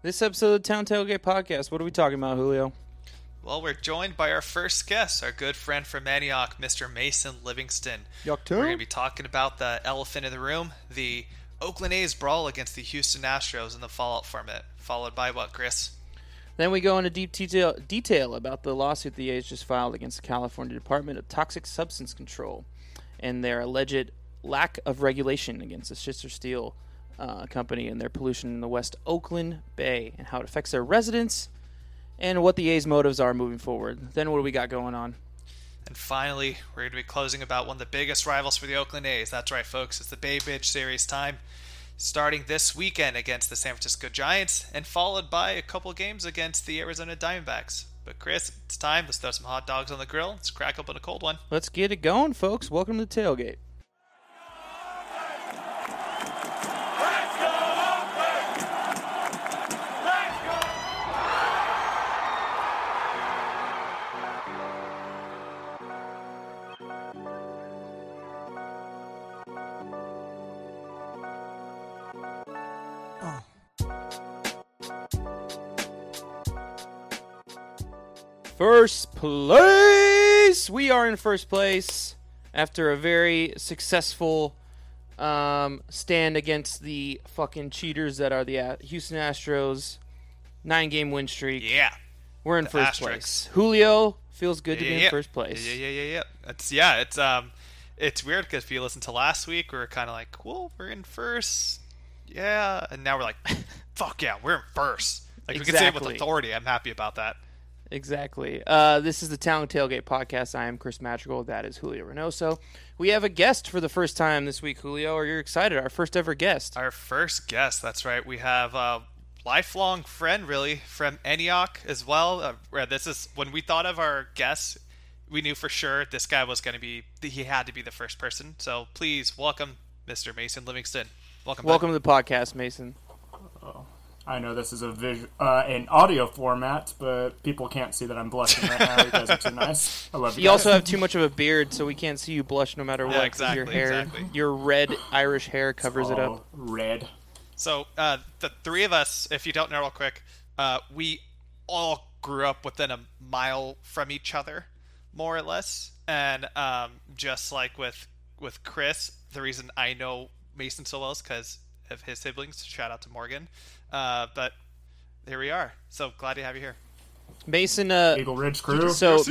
This episode of the Town Tailgate Podcast, what are we talking about, Julio? Well, we're joined by our first guest, our good friend from Antioch, Mr. Mason Livingston. Yuck too. We're going to be talking about the elephant in the room, the Oakland A's brawl against the Houston Astros in the fallout from it. Followed by what, Chris? Then we go into deep detail, detail about the lawsuit the A's just filed against the California Department of Toxic Substance Control and their alleged lack of regulation against the Schnitzer Steel uh, company and their pollution in the West Oakland Bay and how it affects their residents and what the A's motives are moving forward. Then what do we got going on? And finally, we're going to be closing about one of the biggest rivals for the Oakland A's. That's right, folks. It's the Bay Bridge Series time, starting this weekend against the San Francisco Giants, and followed by a couple games against the Arizona Diamondbacks. But Chris, it's time. Let's throw some hot dogs on the grill. Let's crack open a cold one. Let's get it going, folks. Welcome to the tailgate. First place. We are in first place after a very successful um, stand against the fucking cheaters that are the uh, Houston Astros. Nine game win streak. Yeah. We're in the first Asterisks. place. Julio feels good to be yeah. in first place. Yeah, yeah, yeah, yeah. It's yeah, it's um, it's weird because if you listen to last week, we were kind of like, "Cool, we're in first, yeah," and now we're like, "Fuck yeah, we're in first. Like we can say it with authority. I'm happy about that. Exactly. Uh, this is the Town Tailgate Podcast. I am Chris Madrigal. That is Julio Reynoso. We have a guest for the first time this week, Julio. Are you excited? Our first ever guest. Our first guest. That's right. We have a lifelong friend, really, from Antioch as well. Uh, this is when we thought of our guests, we knew for sure this guy was going to be. He had to be the first person. So please welcome Mr. Mason Livingston. Welcome. back. Welcome to the podcast, Mason. I know this is a vis- uh, an audio format, but people can't see that I'm blushing right now. You guys are too nice. I love you. You guys. also have too much of a beard, so we can't see you blush no matter what. Yeah, 'cause your exactly, hair, exactly. your red Irish hair covers it All up. Red. So uh, the three of us, if you don't know real quick, uh, we all grew up within a mile from each other, more or less. And um, just like with with Chris, the reason I know Mason so well is because of his siblings. Shout out to Morgan. Uh, but here we are. So glad to have you here. Mason, uh, Eagle Ridge crew. so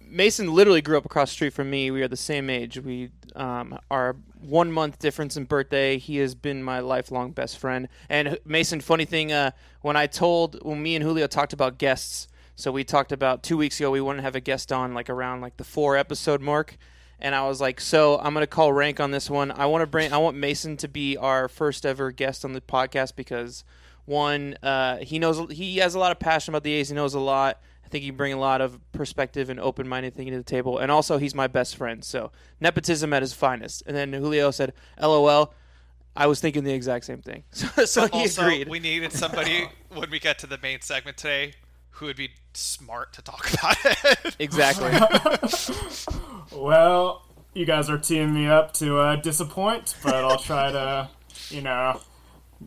Mason literally grew up across the street from me. We are the same age. We um, are one month difference in birthday. He has been my lifelong best friend. And Mason, funny thing, uh, when I told when me and Julio talked about guests, so we talked about two weeks ago we wanted to have a guest on like around like the four episode mark. And I was like, so I'm gonna call rank on this one. I want to bring, I want Mason to be our first ever guest on the podcast because one, uh, he knows he has a lot of passion about the A's. He knows a lot. I think he can bring a lot of perspective and open minded thinking to the table. And also, he's my best friend. So nepotism at his finest. And then Julio said, "LOL." I was thinking the exact same thing. So, so he also, agreed. we needed somebody when we get to the main segment today who would be smart to talk about it. exactly. Well, you guys are teeing me up to uh, disappoint, but I'll try to, you know,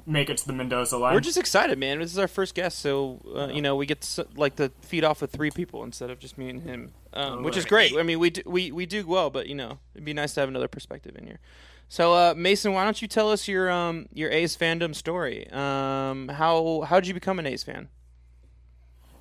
make it to the Mendoza line. We're just excited, man. This is our first guest, so uh, you know we get to, like to feed off with three people instead of just me and him, um, which is great. I mean, we do, we we do well, but you know it'd be nice to have another perspective in here. So, uh, Mason, why don't you tell us your um your A's fandom story? Um, how how did you become an A's fan?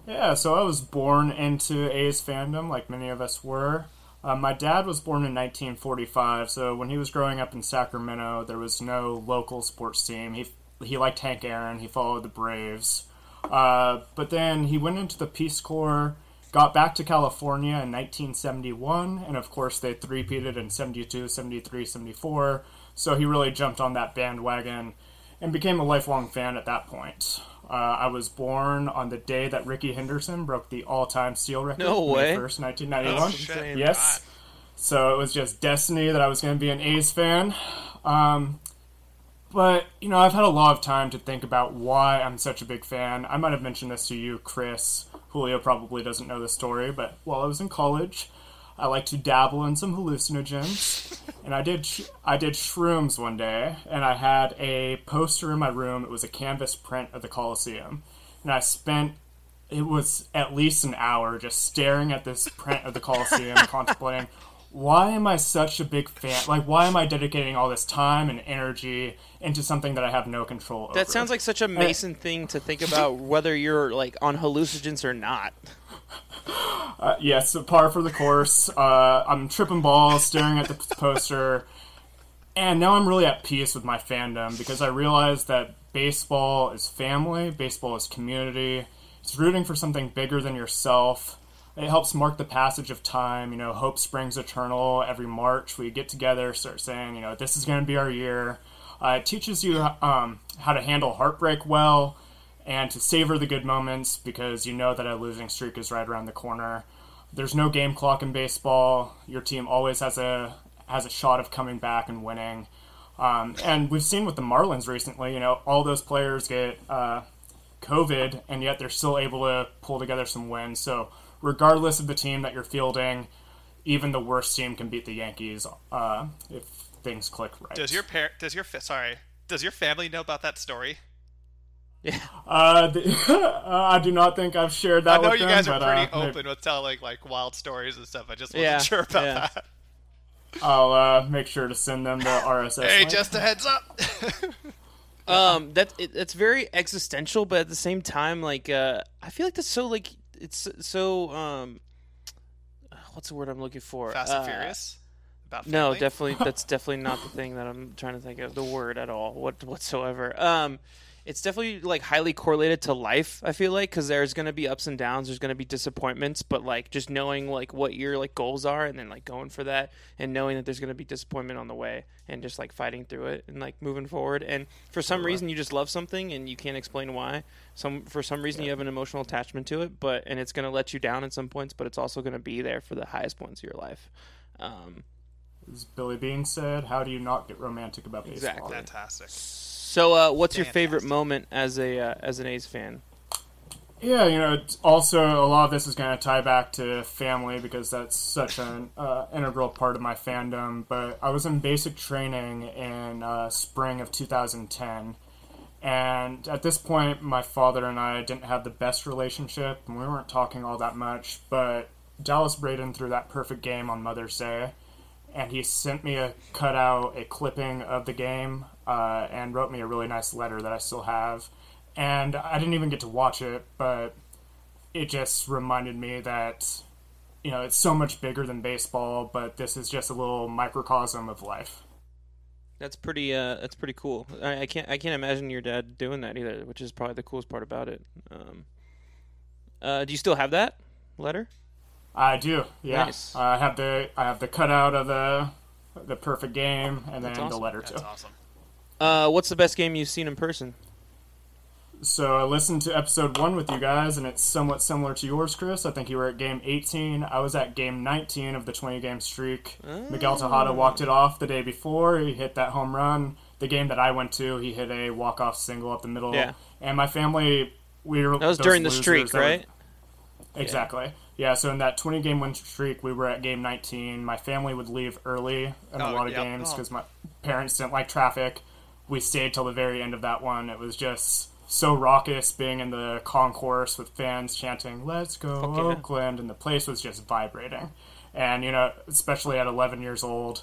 Yeah, so I was born into A's fandom, like many of us were. Uh, my dad was born in 1945, so when he was growing up in Sacramento, there was no local sports team. He he liked Hank Aaron. He followed the Braves, uh, but then he went into the Peace Corps. Got back to California in 1971, and of course they three-peated in 72, 73, 74. So he really jumped on that bandwagon and became a lifelong fan at that point. Uh, I was born on the day that Rickey Henderson broke the all-time steal record. No May way. 1st, 1991. Oh, shit. Yes. So it was just destiny that I was going to be an A's fan. Um, but, you know, I've had a lot of time to think about why I'm such a big fan. I might have mentioned this to you, Chris. Julio probably doesn't know the story, but while I was in college, I like to dabble in some hallucinogens, and I did sh- I did shrooms one day, and I had a poster in my room. It was a canvas print of the Colosseum, and I spent it was at least an hour just staring at this print of the Colosseum, contemplating why am I such a big fan? Like, why am I dedicating all this time and energy into something that I have no control over? That sounds like such a Mason thing to think about, whether you're like on hallucinogens or not. Uh, yes, par for the course. Uh, I'm tripping balls, staring at the poster, and now I'm really at peace with my fandom because I realize that baseball is family, baseball is community. It's rooting for something bigger than yourself. It helps mark the passage of time. You know, hope springs eternal. Every March, we get together, start saying, you know, this is going to be our year. Uh, it teaches you um, how to handle heartbreak well and to savor the good moments because you know that a losing streak is right around the corner. There's no game clock in baseball. Your team always has a has a shot of coming back and winning. Um, and we've seen with the Marlins recently, you know, all those players get uh, COVID, and yet they're still able to pull together some wins. So, regardless of the team that you're fielding, even the worst team can beat the Yankees uh, if things click right. Does your par- does your fa- sorry does your family know about that story? Yeah. Uh, the, uh, I do not think I've shared that. I know with you them, guys are but, pretty uh, open with telling like wild stories and stuff. I just wasn't Yeah, sure about yeah. that. I'll uh, make sure to send them the RSS. Hey, link. just a heads up. Um, that it, it's very existential, but at the same time, like, uh, I feel like that's so like it's so um, what's the word I'm looking for? Fast and Uh, Furious. About No, definitely that's definitely not the thing that I'm trying to think of the word at all what whatsoever. Um it's definitely like highly correlated to life, I feel like cuz there's going to be ups and downs, there's going to be disappointments, but like just knowing like what your like goals are and then like going for that and knowing that there's going to be disappointment on the way and just like fighting through it and like moving forward and for some reason you just love something and you can't explain why. Some for some reason you have an emotional attachment to it, but and it's going to let you down at some points, but it's also going to be there for the highest points of your life. Um As Billy Beane said, "How do you not get romantic about baseball?" Exactly. Fantastic. So, uh, what's your favorite moment as a uh, as an A's fan? Yeah, you know, also a lot of this is going to tie back to family because that's such an uh, integral part of my fandom. But I was in basic training in uh, spring of 2010, and at this point, my father and I didn't have the best relationship, and we weren't talking all that much. But Dallas Braden threw that perfect game on Mother's Day, and he sent me a cutout, a clipping of the game, uh, and wrote me a really nice letter that I still have. And I didn't even get to watch it, but it just reminded me that you know it's so much bigger than baseball, but this is just a little microcosm of life. That's pretty. Uh, that's pretty cool. I, I can't. I can't imagine your dad doing that either, which is probably the coolest part about it. Um, uh, do you still have that letter? I do, yeah. Nice. I have the I have the cutout of the the perfect game, and then That's the letter That's too. awesome. Uh, what's the best game you've seen in person? So I listened to episode one with you guys, and it's somewhat similar to yours, Chris. I think you were at game 18. I was at game 19 of the 20 game streak. Miguel Tejada walked it off the day before. He hit that home run. The game that I went to, he hit a walk off single up the middle. Yeah. And my family, we were That was during the streak, that were- right? Exactly. Yeah, so in that 20 game win streak, we were at game 19. My family would leave early in a Oh, lot of yep. games Oh. because my parents didn't like traffic. We stayed till the very end of that one. It was just so raucous being in the concourse with fans chanting, Let's go, Fuck yeah. Oakland. And the place was just vibrating. And, you know, especially at 11 years old,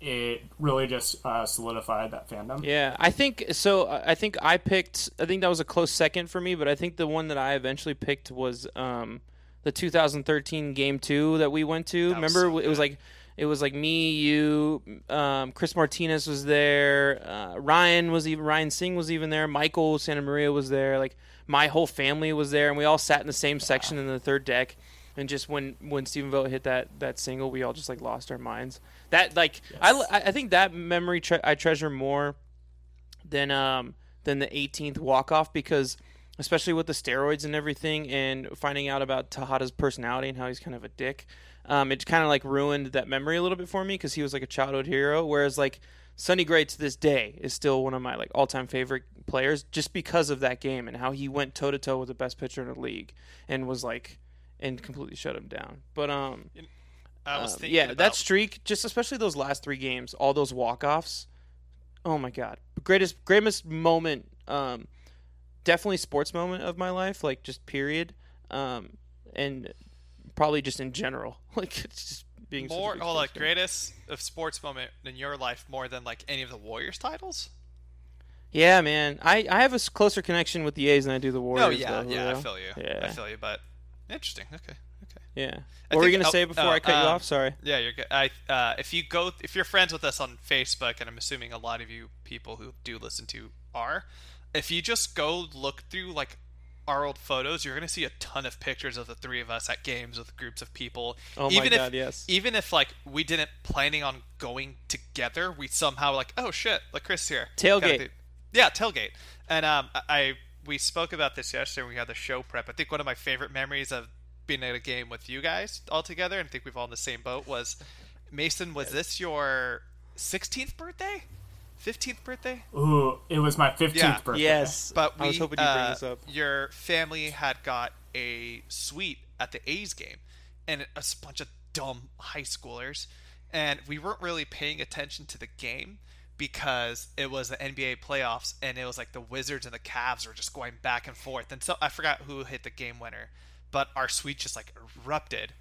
it really just uh, solidified that fandom. Yeah, I think so. I I think I picked. I think that was a close second for me, but I think the one that I eventually picked was um, the 2013 Game Two that we went to. That was Remember, so it was good. like it was like me, you, um, Chris Martinez was there, uh, Ryan was even Ryan Singh was even there, Michael Santa Maria was there, like my whole family was there, and we all sat in the same section in the third deck. And just when when Stephen Vogt hit that that single, we all just like lost our minds. That like I I think that memory tre- I treasure more than um than the 18th walk off because especially with the steroids and everything and finding out about Tejada's personality and how he's kind of a dick um it kind of like ruined that memory a little bit for me because he was like a childhood hero whereas like Sonny Gray to this day is still one of my like all-time favorite players just because of that game and how he went toe to toe with the best pitcher in the league and was like and completely shut him down but um I was um, thinking yeah, about, that streak, just especially those last three games, all those walk offs. Oh my god, greatest greatest moment. Um, definitely sports moment of my life, like just period, um, and probably just in general, like it's just being More, oh, like greatest of sports moment in your life more than like any of the Warriors titles. Yeah, man, I, I have a closer connection with the A's than I do the Warriors. No, yeah, though, yeah, I feel you. Yeah. I feel you, but interesting. Okay, okay. Yeah. I What were you gonna oh, say before oh, I cut you um, off? Sorry. Yeah, you're good. I uh, if you go if you're friends with us on Facebook, and I'm assuming a lot of you people who do listen to are, if you just go look through like our old photos, you're gonna see a ton of pictures of the three of us at games with groups of people. Oh my even if, God, yes. Even if like we didn't planning on going together, we somehow like oh shit, like Chris here. Tailgate. Yeah, tailgate. And um, I- I we spoke about this yesterday. when We had the show prep. I think one of my favorite memories of being at a game with you guys all together, and I think we've all in the same boat. Was Mason? Was this your 16th birthday? 15th birthday? Ooh, it was my 15th Yeah. birthday. Yes, But we, I was hoping you'd bring uh, this up. Your family had got a suite at the A's game, and a bunch of dumb high schoolers, and we weren't really paying attention to the game because it was the NBA playoffs, and it was like the Wizards and the Cavs were just going back and forth, and so I forgot who hit the game winner, but our suite just like erupted,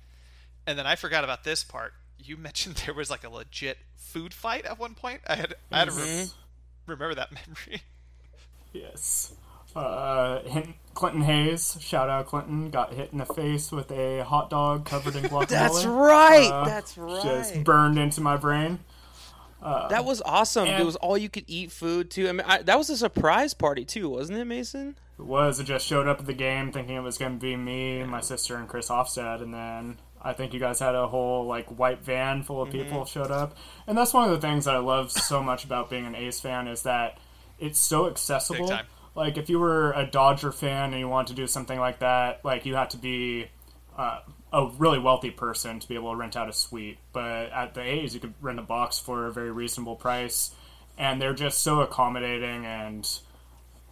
and then I forgot about this part. You mentioned there was like a legit food fight at one point. I had I had to Mm-hmm. re- remember that memory. Yes. Uh, Hin- Clinton Hayes, shout out Clinton, got hit in the face with a hot dog covered in guacamole. That's right. Uh, That's right. Just burned into my brain. That was awesome. and- it was all you could eat food too. I mean, I, that was a surprise party too, wasn't it, Mason? It was. It just showed up at the game thinking it was going to be me, my sister, and Chris Offset, and then I think you guys had a whole like white van full of people showed up, and that's one of the things that I love so much about being an A's fan is that it's so accessible. Like if you were a Dodger fan and you want to do something like that, like you have to be uh, a really wealthy person to be able to rent out a suite. But at the A's, you could rent a box for a very reasonable price, and they're just so accommodating and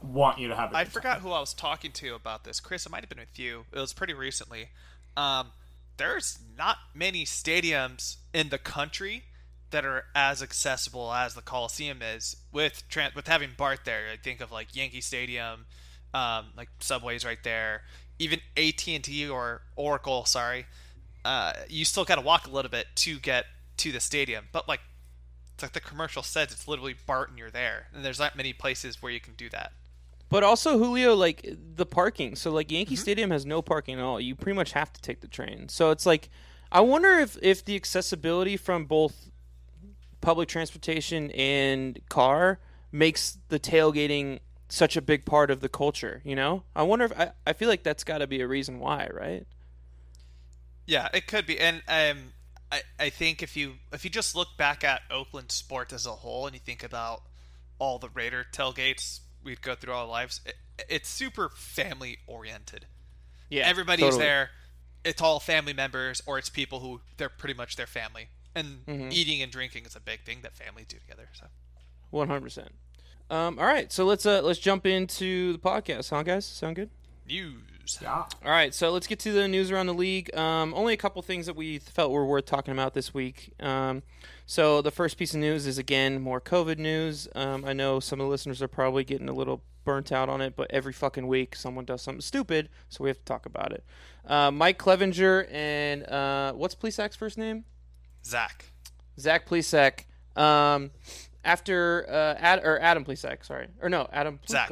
want you to have. a I good time. forgot who I was talking to about this. Chris, it might have been with you. It was pretty recently. Um, there's not many stadiums in the country that are as accessible as the Coliseum is with with having Bart there. I think of like Yankee Stadium, um, like subways right there. Even AT and T or Oracle, sorry. Uh, you still got to walk a little bit to get to the stadium, but like it's like the commercial says, it's literally Bart and you're there, and there's not many places where you can do that. But also Julio, like the parking. So like Mm-hmm. Yankee Stadium has no parking at all. You pretty much have to take the train. So it's like, I wonder if if the accessibility from both public transportation and car makes the tailgating such a big part of the culture. You know, I wonder if I, I feel like that's got to be a reason why, right? Yeah, it could be, and um, I I think if you if you just look back at Oakland sports as a whole, and you think about all the Raider tailgates we'd go through all our lives, it, it's super family oriented. Yeah, Everybody's totally. there. It's all family members, or it's people who they're pretty much their family. And Mm-hmm. eating and drinking is a big thing that families do together. So One hundred percent. Um, all right, so let's uh let's jump into the podcast, huh, guys? Sound good? news. Yeah. All right, so let's get to the news around the league. Um, only a couple things that we felt were worth talking about this week. Um, so the first piece of news is again more COVID news. Um, I know some of the listeners are probably getting a little burnt out on it, but every fucking week someone does something stupid, so we have to talk about it. Uh, Mike Clevinger and uh, what's Plesac's first name? Zach. Zach Plesac. Um, after uh, Ad, or Adam Plesac, sorry, or no, Adam Zach.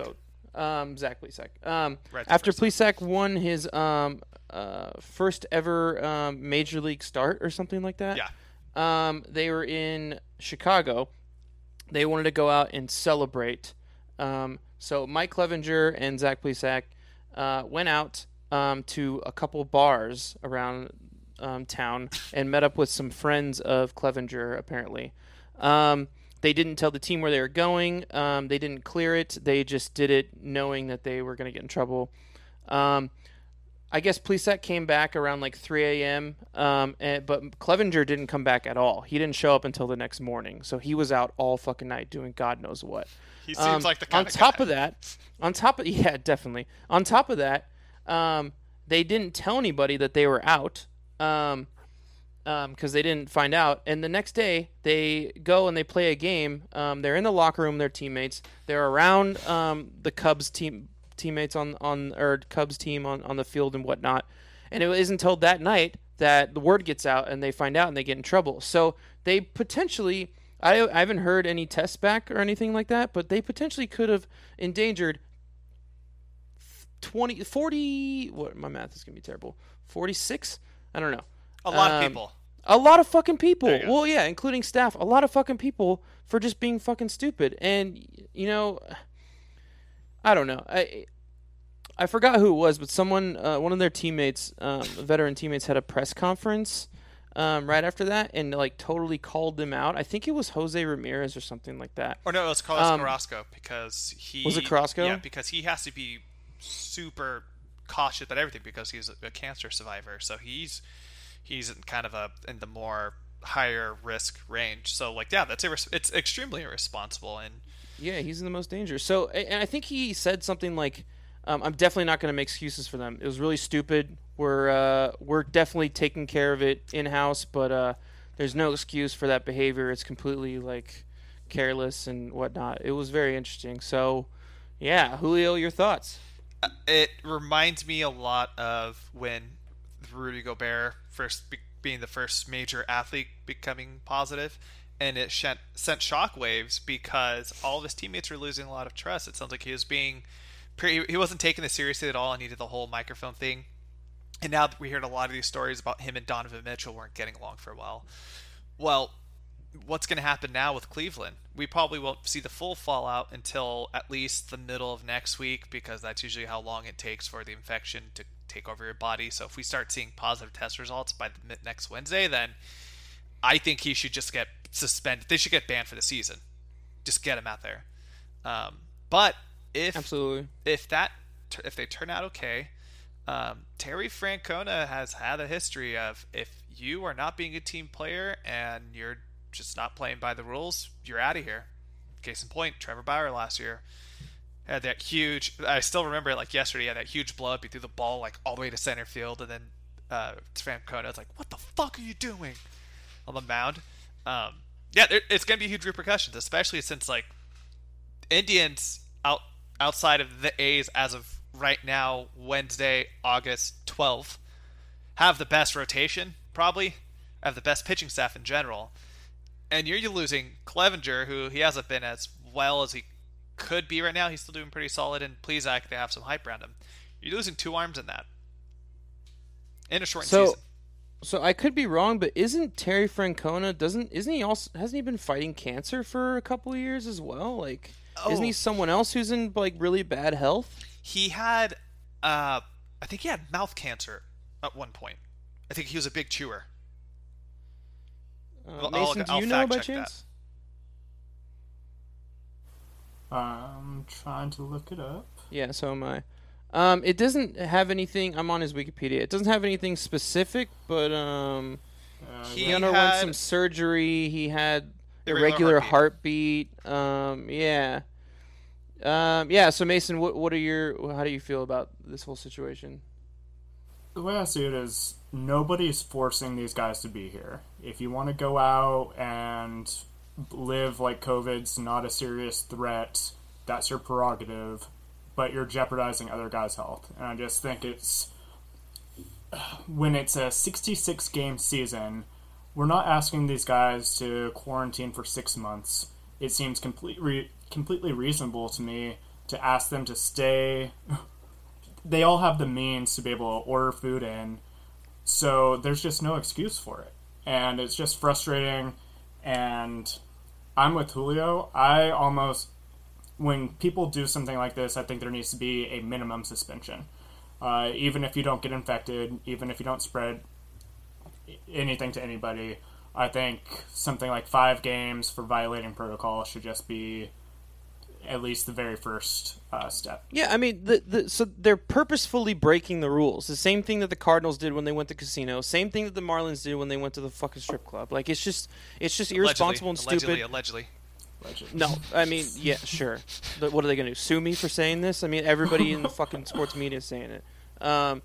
Um, Zach Plesac. Um, Right, after. Plesac won his um, uh, first ever um, major league start or something like that. Yeah. Um, they were in Chicago. They wanted to go out and celebrate. Um, so Mike Clevinger and Zach Plesac uh, went out um, to a couple bars around um, town and met up with some friends of Clevinger. Apparently, um, they didn't tell the team where they were going. Um, they didn't clear it. They just did it knowing that they were going to get in trouble. Um, I guess Plesac came back around like 3 a.m. Um, and, but Clevinger didn't come back at all. He didn't show up until the next morning, so he was out all fucking night doing God knows what. He seems Um, like the on kind top guy. of that, on top of yeah, definitely. On top of that, um, they didn't tell anybody that they were out, um, because they didn't find out. And the next day, they go and they play a game. Um, they're in the locker room, their teammates. They're around um, the Cubs team teammates on on or Cubs team on on the field and whatnot. And it isn't until that night that the word gets out and they find out and they get in trouble. So they potentially. I, I haven't heard any tests back or anything like that, but they potentially could have endangered 20, 40, what, my math is going to be terrible. 46? I don't know. A lot Um, of people. A lot of fucking people. There you go. Well, yeah, including staff. A lot of fucking people for just being fucking stupid. And you know, I don't know. I I forgot who it was, but someone, uh, one of their teammates, um, veteran teammates, had a press conference um, right after that and like totally called them out. I think it was Jose Ramirez or something like that. Or no, it was Carlos Um, Carrasco because he Was it Carrasco? Yeah, because he has to be super cautious about everything because he's a cancer survivor. So he's he's in kind of a in the more higher risk range. So like yeah, that's irres- it's extremely irresponsible and Yeah, he's in the most danger. So, and I think he said something like, um, "I'm definitely not going to make excuses for them. It was really stupid. We're uh, we're definitely taking care of it in house, but uh, there's no excuse for that behavior. It's completely like careless and whatnot. It was very interesting. So, yeah, Julio, your thoughts? it reminds me a lot of when Rudy Gobert first be- being the first major athlete becoming positive, and it sent sent shockwaves because all of his teammates were losing a lot of trust. It sounds like he was being pre- he wasn't taking this seriously at all, and he did the whole microphone thing. And now we heard a lot of these stories about him and Donovan Mitchell weren't getting along for a while. Well, what's going to happen now with Cleveland? We probably won't see the full fallout until at least the middle of next week because that's usually how long it takes for the infection to take over your body. So if we start seeing positive test results by the next Wednesday, then I think he should just get suspended. They should get banned for the season. Just get him out there. Um, but if Absolutely. if that if they turn out okay, um, Terry Francona has had a history of if you are not being a team player and you're just not playing by the rules, you're out of here. Case in point, Trevor Bauer last year had that huge. I still remember it like yesterday. Had that huge blow up. He threw the ball like all the way to center field, and then uh, Francona was like, "What the fuck are you doing?" on the mound. Um, yeah, there, it's gonna be huge repercussions, especially since like Indians out outside of the A's as of right now, Wednesday, August 12th, have the best rotation, probably, have the best pitching staff in general. And you're losing Clevinger, who he hasn't been as well as he could be right now. He's still doing pretty solid, and Plesac, they have some hype around him. You're losing two arms in that. In a short So- season. So I could be wrong, but isn't Terry Francona doesn't isn't he also hasn't he been fighting cancer for a couple of years as well? Like, isn't Oh. he someone else who's in like really bad health? He had, uh, I think he had mouth cancer at one point. I think he was a big chewer. I'll- Mason, I'll- do I'll you know by fact check that. chance? I'm trying to look it up. Yeah, so am I. Um, it doesn't have anything. I'm on his Wikipedia. It doesn't have anything specific, but um, Uh, He he underwent had some surgery. He had irregular irregular heartbeat. Um, yeah. Um, yeah. So Mason, what what are your how do you feel about this whole situation? the way I see it is nobody's forcing these guys to be here. If you want to go out and live like COVID's not a serious threat, that's your prerogative, but you're jeopardizing other guys' health. And I just think it's when it's a 66 game season, we're not asking these guys to quarantine for six months. It seems complete re- completely reasonable to me to ask them to stay they all have the means to be able to order food in. So there's just no excuse for it. And it's just frustrating. And I'm with Julio. I almost, when people do something like this, I think there needs to be a minimum suspension. Uh, even if you don't get infected, even if you don't spread anything to anybody, I think something like five games for violating protocol should just be at least the very first uh, step. Yeah, I mean, the, the so they're purposefully breaking the rules. The same thing that the Cardinals did when they went to casino. Same thing that the Marlins did when they went to the fucking strip club. Like it's just it's just irresponsible and allegedly, stupid. Allegedly, Legend. No, I mean, yeah, sure. But what are they going to do? Sue me for saying this? I mean, everybody in the fucking sports media is saying it. Um,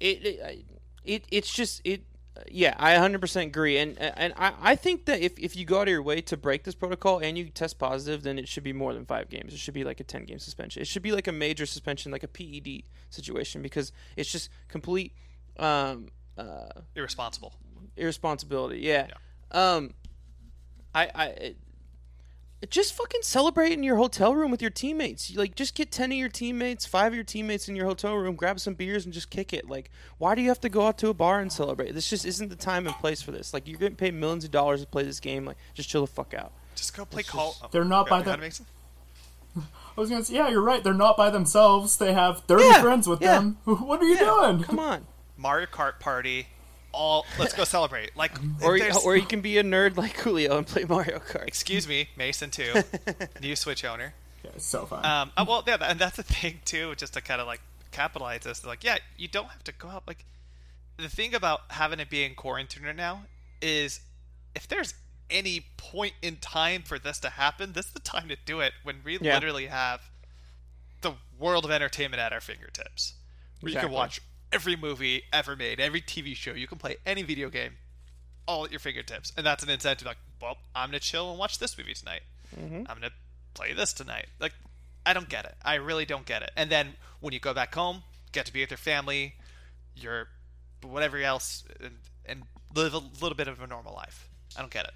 it, it, it, it's just it. Yeah, I 100% agree, and and I, I think that if, if you go out of your way to break this protocol and you test positive, then it should be more than five games. It should be like a 10 game suspension. It should be like a major suspension, like a PED situation, because it's just complete um, uh, Irresponsible. irresponsibility. Yeah. Um, I I just fucking celebrate in your hotel room with your teammates. Like, just get ten of your teammates, five of your teammates in your hotel room, grab some beers, and just kick it. Like, why do you have to go out to a bar and celebrate? This just isn't the time and place for this. Like, you're getting paid millions of dollars to play this game. Like, just chill the fuck out. Just go play Call. oh, They're not by ahead, the- Mason. I was gonna say, yeah, you're right. They're not by themselves. They have 30 Yeah, friends with yeah. them. What are you Yeah, doing? Come on. Mario Kart party. All let's go celebrate. Like Or, there's- or you can be a nerd like Julio and play Mario Kart. excuse me, Mason too, new Switch owner. Yeah, it's so fun. Um, uh, well, yeah, and that's the thing too. Just to kind of like capitalize this, like, yeah, you don't have to go out. Like, the thing about having it be in quarantine right now is, if there's any point in time for this to happen, this is the time to do it. When we Yeah. literally have the world of entertainment at our fingertips, where you can watch every movie ever made, every TV show, you can play any video game, all at your fingertips, and that's an incentive. Like, well, I'm gonna chill and watch this movie tonight. I'm gonna play this tonight. Like, I don't get it. I really don't get it. And then when you go back home, get to be with your family, your whatever else, and, and live a little bit of a normal life. I don't get it.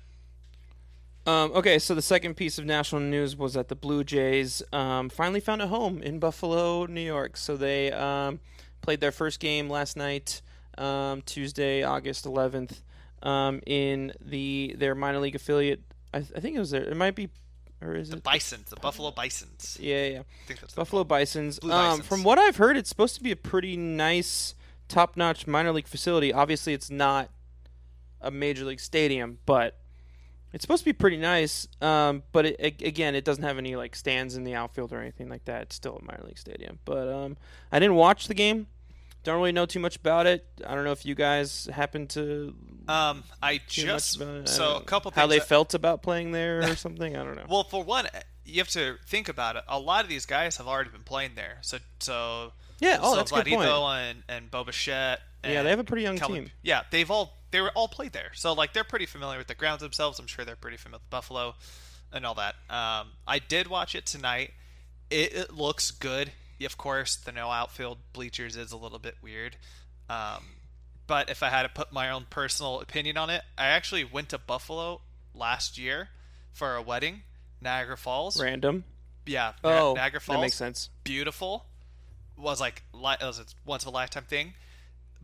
Um, okay, so the second piece of national news was that the Blue Jays um, finally found a home in Buffalo, New York. So they um, played their first game last night, um, Tuesday, August 11th, um, in the their minor league affiliate. I, I think it was there. It might be, or is it The it? Bisons, the Buffalo Bisons. Yeah, yeah. I think that's Buffalo Bisons. Blue Um, Bisons. from what I've heard, it's supposed to be a pretty nice, top-notch minor league facility. Obviously, it's not a major league stadium, but it's supposed to be pretty nice. Um, but it, a- again, it doesn't have any like stands in the outfield or anything like that. It's still a minor league stadium. But um, I didn't watch the game. Don't really know too much about it. I don't know if you guys happen to Um, I just much about it. I so a know. couple how they that- felt about playing there or something. I don't know. Well, for one, you have to think about it. A lot of these guys have already been playing there. So, so Yeah, oh, so that's good point. And and Bo Bichette Yeah, they have a pretty young team. Yeah, they've all they were all played there. So like they're pretty familiar with the grounds themselves. I'm sure they're pretty familiar with Buffalo and all that. Um, I did watch it tonight. It, it looks good. Of course, the no outfield bleachers is a little bit weird. Um, but if I had to put my own personal opinion on it, I actually went to Buffalo last year for a wedding, Niagara Falls. Random. Yeah, Oh, Niagara Falls. that makes sense. Beautiful. Was like li- it was a once in a lifetime thing.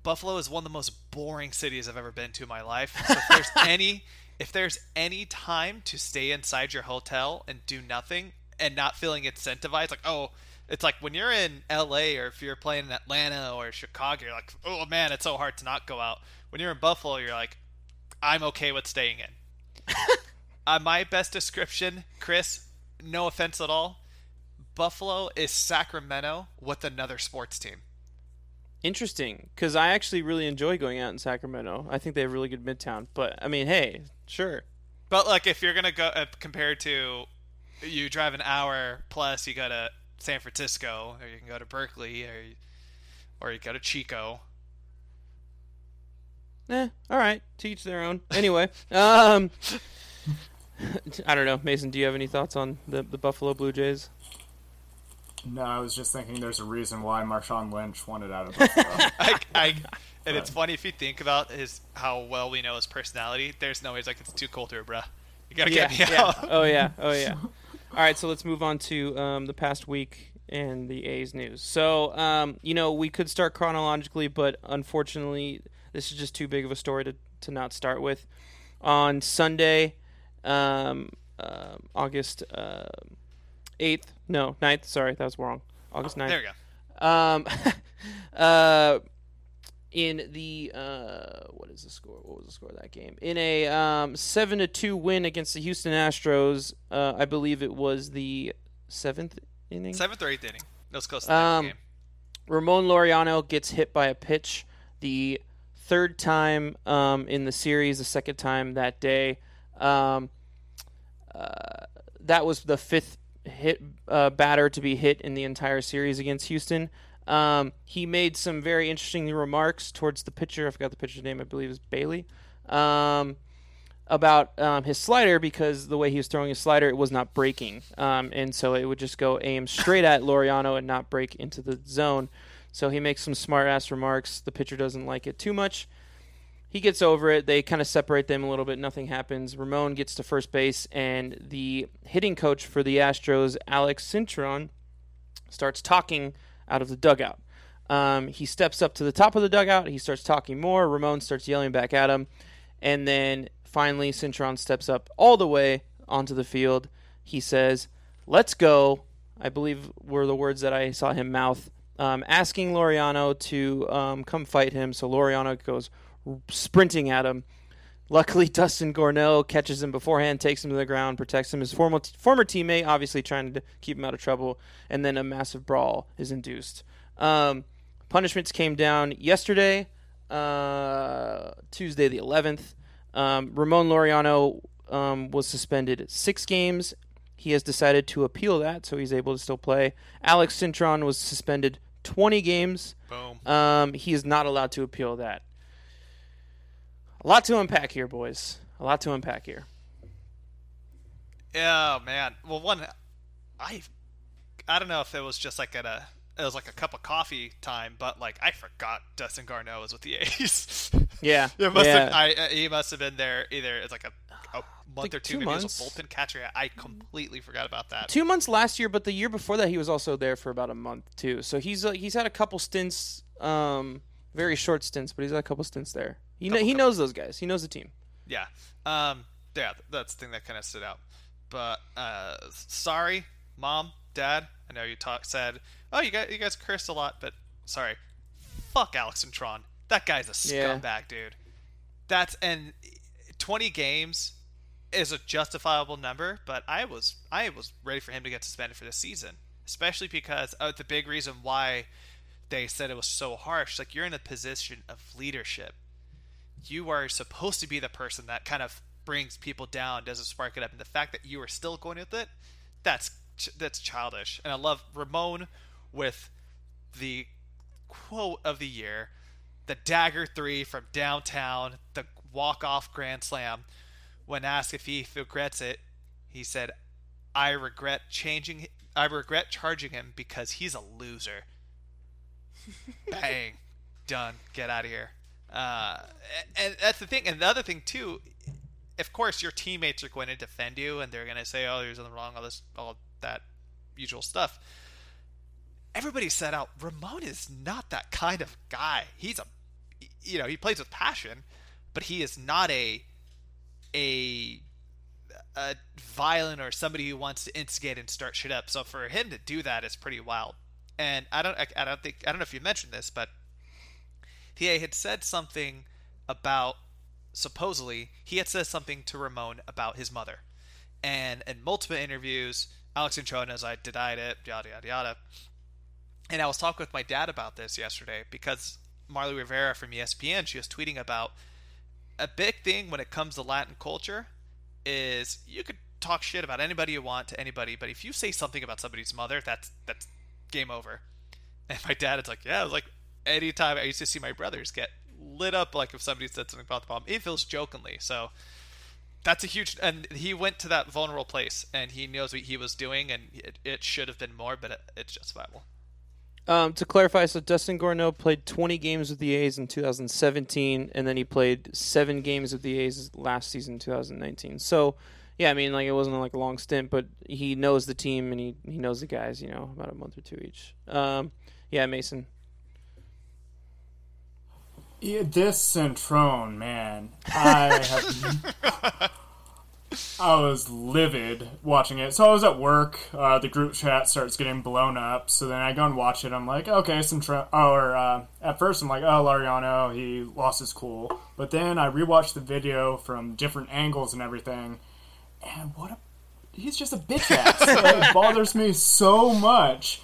Buffalo is one of the most boring cities I've ever been to in my life. So if there's any if there's any time to stay inside your hotel and do nothing and not feeling incentivized, like oh, it's like when you're in LA or if you're playing in Atlanta or Chicago, you're like, oh man, it's so hard to not go out. When you're in Buffalo, you're like, I'm okay with staying in. uh, my best description, Chris, no offense at all, Buffalo is Sacramento with another sports team. Interesting, because I actually really enjoy going out in Sacramento. I think they have really good midtown. But I mean, hey, sure. But like, if you're gonna go uh, compared to, you drive an hour plus, you go to San Francisco, or you can go to Berkeley, or you, or you go to Chico. Eh, all right. Teach their own. Anyway, um, I don't know, Mason. Do you have any thoughts on the the Buffalo Blue Jays? No, I was just thinking there's a reason why Marshawn Lynch wanted out of Buffalo. I, I, and it's funny if you think about his how well we know his personality. There's no way he's like it's too cold here, bruh. You gotta yeah, get me yeah. out. Oh yeah. Oh yeah. All right, so let's move on to um, the past week and the A's news. So, um, you know, we could start chronologically, but unfortunately, this is just too big of a story to, to not start with. On Sunday, um, uh, August uh, 8th, no, 9th, sorry, that was wrong. August 9th. There we go. Um, uh, in the uh, what is the score? What was the score of that game? In a um, seven to two win against the Houston Astros, uh, I believe it was the seventh inning. Seventh or eighth inning. That was close to the Um, game. Ramon Laureano gets hit by a pitch the third time um, in the series, the second time that day. Um, uh, that was the fifth hit uh, batter to be hit in the entire series against Houston. Um, he made some very interesting remarks towards the pitcher. I forgot the pitcher's name. I believe is Bailey. Um, about um, his slider because the way he was throwing his slider, it was not breaking, um, and so it would just go aim straight at Laureano and not break into the zone. So he makes some smart ass remarks. The pitcher doesn't like it too much. He gets over it. They kind of separate them a little bit. Nothing happens. Ramon gets to first base, and the hitting coach for the Astros, Alex Cintron, starts talking out of the dugout. Um, he steps up to the top of the dugout. He starts talking more. Ramon starts yelling back at him. And then finally, Cintron steps up all the way onto the field. He says, Let's go. I believe were the words that I saw him mouth, um, asking Laureano to um, come fight him. So Laureano goes sprinting at him. Luckily, Dustin Garneau catches him beforehand, takes him to the ground, protects him. His former former teammate, obviously trying to keep him out of trouble, and then a massive brawl is induced. Um, punishments came down yesterday, uh, Tuesday the 11th. Um, Ramon Laureano um, was suspended six games. He has decided to appeal that, so he's able to still play. Alex Cintron was suspended 20 games. Boom. Um, he is not allowed to appeal that. A lot to unpack here, boys. A lot to unpack here. Yeah, man. Well, one, I, I don't know if it was just like at a, it was like a cup of coffee time, but like I forgot Dustin Garneau was with the A's. Yeah, it must yeah. have. I uh, he must have been there either. It's like a, a month think or two. two maybe months. he was a bullpen catcher. I completely forgot about that. Two months last year, but the year before that, he was also there for about a month too. So he's uh, he's had a couple stints, um, very short stints, but he's had a couple stints there. He kn- he knows those guys. He knows the team. Yeah. Um. Yeah, that's the thing that kind of stood out. But uh, sorry, mom, dad. I know you talk said, oh, you guys you guys cursed a lot, but sorry. Fuck Alex Cintron. That guy's a Yeah. scumbag, dude. That's and 20 games is a justifiable number, but I was I was ready for him to get suspended for this season, especially because uh, the big reason why they said it was so harsh. Like you're in a position of leadership you are supposed to be the person that kind of brings people down, doesn't spark it up, and the fact that you are still going with it, that's that's childish. And I love Ramon with the quote of the year, the dagger three from downtown, the walk off grand slam. When asked if he regrets it, he said, "I regret changing. I regret charging him because he's a loser." Bang, done. Get out of here. Uh, and that's the thing. And the other thing too, of course, your teammates are going to defend you, and they're going to say, "Oh, there's nothing wrong," all this, all that usual stuff. Everybody said out, Ramon is not that kind of guy. He's a, you know, he plays with passion, but he is not a, a, a violent or somebody who wants to instigate and start shit up. So for him to do that is pretty wild. And I don't, I, I don't think, I don't know if you mentioned this, but he had said something about supposedly he had said something to Ramon about his mother, and in multiple interviews, Alex Anchonas I denied it, yada yada yada. And I was talking with my dad about this yesterday because Marly Rivera from ESPN she was tweeting about a big thing when it comes to Latin culture is you could talk shit about anybody you want to anybody, but if you say something about somebody's mother, that's that's game over. And my dad is like, yeah, it was like anytime I used to see my brothers get lit up, like if somebody said something about the mom, it feels jokingly. So that's a huge, and he went to that vulnerable place, and he knows what he was doing, and it, it should have been more, but it, it's justifiable. Um, to clarify, so Dustin Garneau played 20 games with the A's in 2017, and then he played seven games with the A's last season, 2019. So, yeah, I mean, like it wasn't like a long stint, but he knows the team and he he knows the guys, you know, about a month or two each. Um, yeah, Mason. Yeah, this Cintron, man, I have. I was livid watching it. So I was at work. Uh, the group chat starts getting blown up. So then I go and watch it. I'm like, okay, Cintron. Or uh, at first I'm like, oh, Laureano, he lost his cool. But then I rewatched the video from different angles and everything. And what a. He's just a bitch ass. it bothers me so much.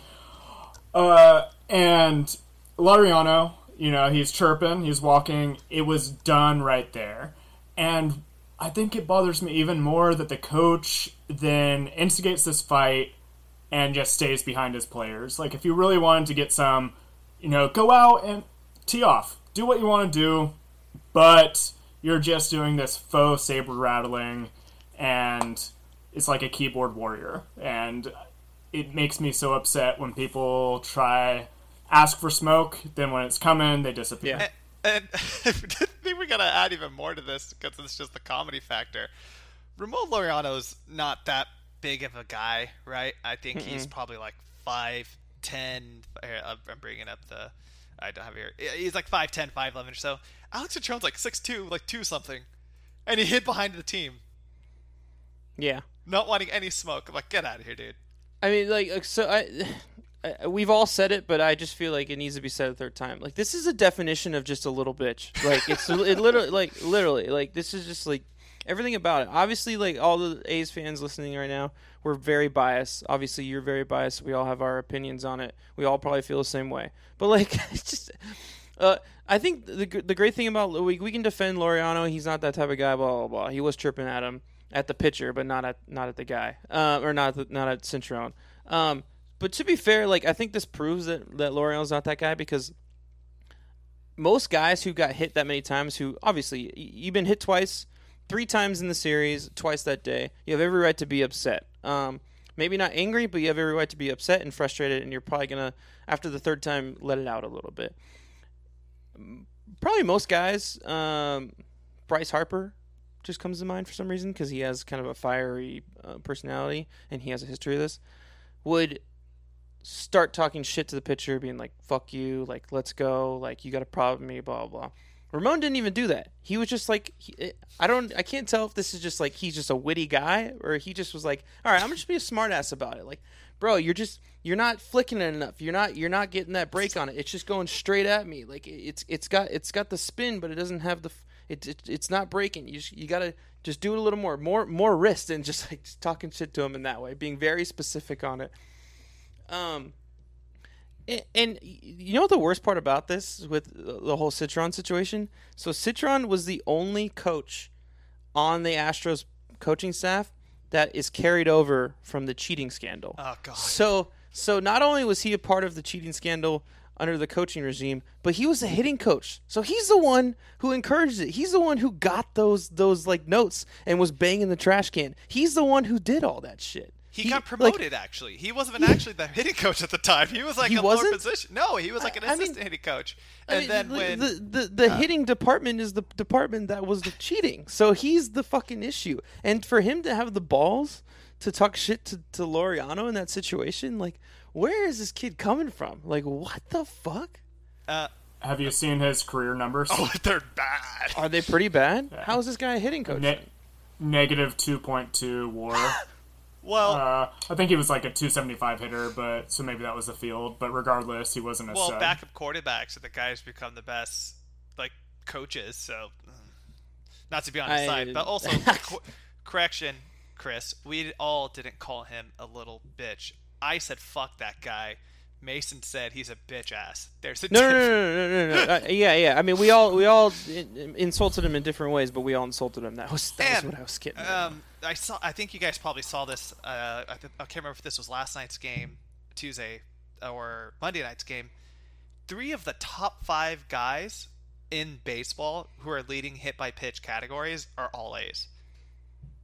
Uh, and Laureano, you know, he's chirping, he's walking. It was done right there. And I think it bothers me even more that the coach then instigates this fight and just stays behind his players. Like, if you really wanted to get some you know, go out and tee off, do what you want to do, but you're just doing this faux saber rattling, and it's like a keyboard warrior, and it makes me so upset when people try ask for smoke, then when it's coming, they disappear. Yeah. And I think we gotta add even more to this because it's just the comedy factor. Ramon Laureano's not that big of a guy, right? I think he's probably like five ten. Here, I'm I'm bringing up the. I don't have here. He's like 5'10", 5'11", or so. Alex Cintron's like 6'2", like two something, and he hid behind the team, Yeah. not wanting any smoke. I'm like, get out of here, dude. I mean, like, so I, We've all said it, but I just feel like it needs to be said a third time. Like, this is a definition of just a little bitch. Like, it's it literally, like, literally, like, this is just like everything about it. Obviously, like all the A's fans listening right now, we're very biased. Obviously, you're very biased. We all have our opinions on it. We all probably feel the same way. But like, just. Uh, I think the the great thing about we we can defend Laureano. He's not that type of guy. Blah blah blah. He was tripping at him at the pitcher, but not at not at the guy, uh, or not the, not at Cintron. Um, but to be fair, like I think this proves that that Laureano's not that guy because most guys who got hit that many times, who obviously you've been hit twice, three times in the series, twice that day, you have every right to be upset. Um, maybe not angry, but you have every right to be upset and frustrated, and you're probably gonna after the third time let it out a little bit probably most guys. Um, Bryce Harper just comes to mind for some reason because he has kind of a fiery uh, personality and he has a history of this. Would start talking shit to the pitcher, being like "fuck you," like "let's go," like "you got a problem with me," blah blah. blah. Ramon didn't even do that. He was just like, he, I don't, I can't tell if this is just like he's just a witty guy or he just was like, all right, I'm just be a smartass about it. Like, bro, you're just, you're not flicking it enough. You're not, you're not getting that break on it. It's just going straight at me. Like it's, it's got, it's got the spin, but it doesn't have the, it, it it's not breaking. You, just, you gotta just do it a little more, more, more wrist and just like just talking shit to him in that way, being very specific on it. Um, and, and you know what the worst part about this with the whole Cintron situation? So Cintron was the only coach on the Astros coaching staff that is carried over from the cheating scandal. Oh god. So so not only was he a part of the cheating scandal under the coaching regime, but he was a hitting coach. So he's the one who encouraged it. He's the one who got those those like notes and was banging the trash can. He's the one who did all that shit. He, got like, promoted. actually, he wasn't even actually the hitting coach at the time. He was like He a lower wasn't? position. No, he was like an I- I mean- assistant hitting coach. I And mean, then the, when the the, the hitting department is the department that was the cheating, so he's the fucking issue. And for him to have the balls to talk shit to, to Laureano in that situation, like, where is this kid coming from? Like, what the fuck? uh, Have you seen his career numbers? oh, they're bad. Are they pretty bad? How is this guy a hitting coach? Ne- negative 2.2 war. Well, Uh, I think he was like a 275 hitter, but so maybe that was the field. But regardless, he wasn't a well, stud. backup quarterbacks are the guys who become the best like coaches. So, mm, not to be on his I- side, but also co- correction, Chris. We all didn't call him a little bitch. I said fuck that guy. Mason said he's a bitch ass. There's a No, no, difference. no, no, no, no. no. Uh, yeah, yeah. I mean, we all we all in- insulted him in different ways, but we all insulted him. That was that was what I was kidding. at. Um, I saw. I think you guys probably saw this. Uh, I, th- I can't remember if this was last night's game, Tuesday, or Monday night's game. Three of the top five guys in baseball who are leading hit by pitch categories are all A's.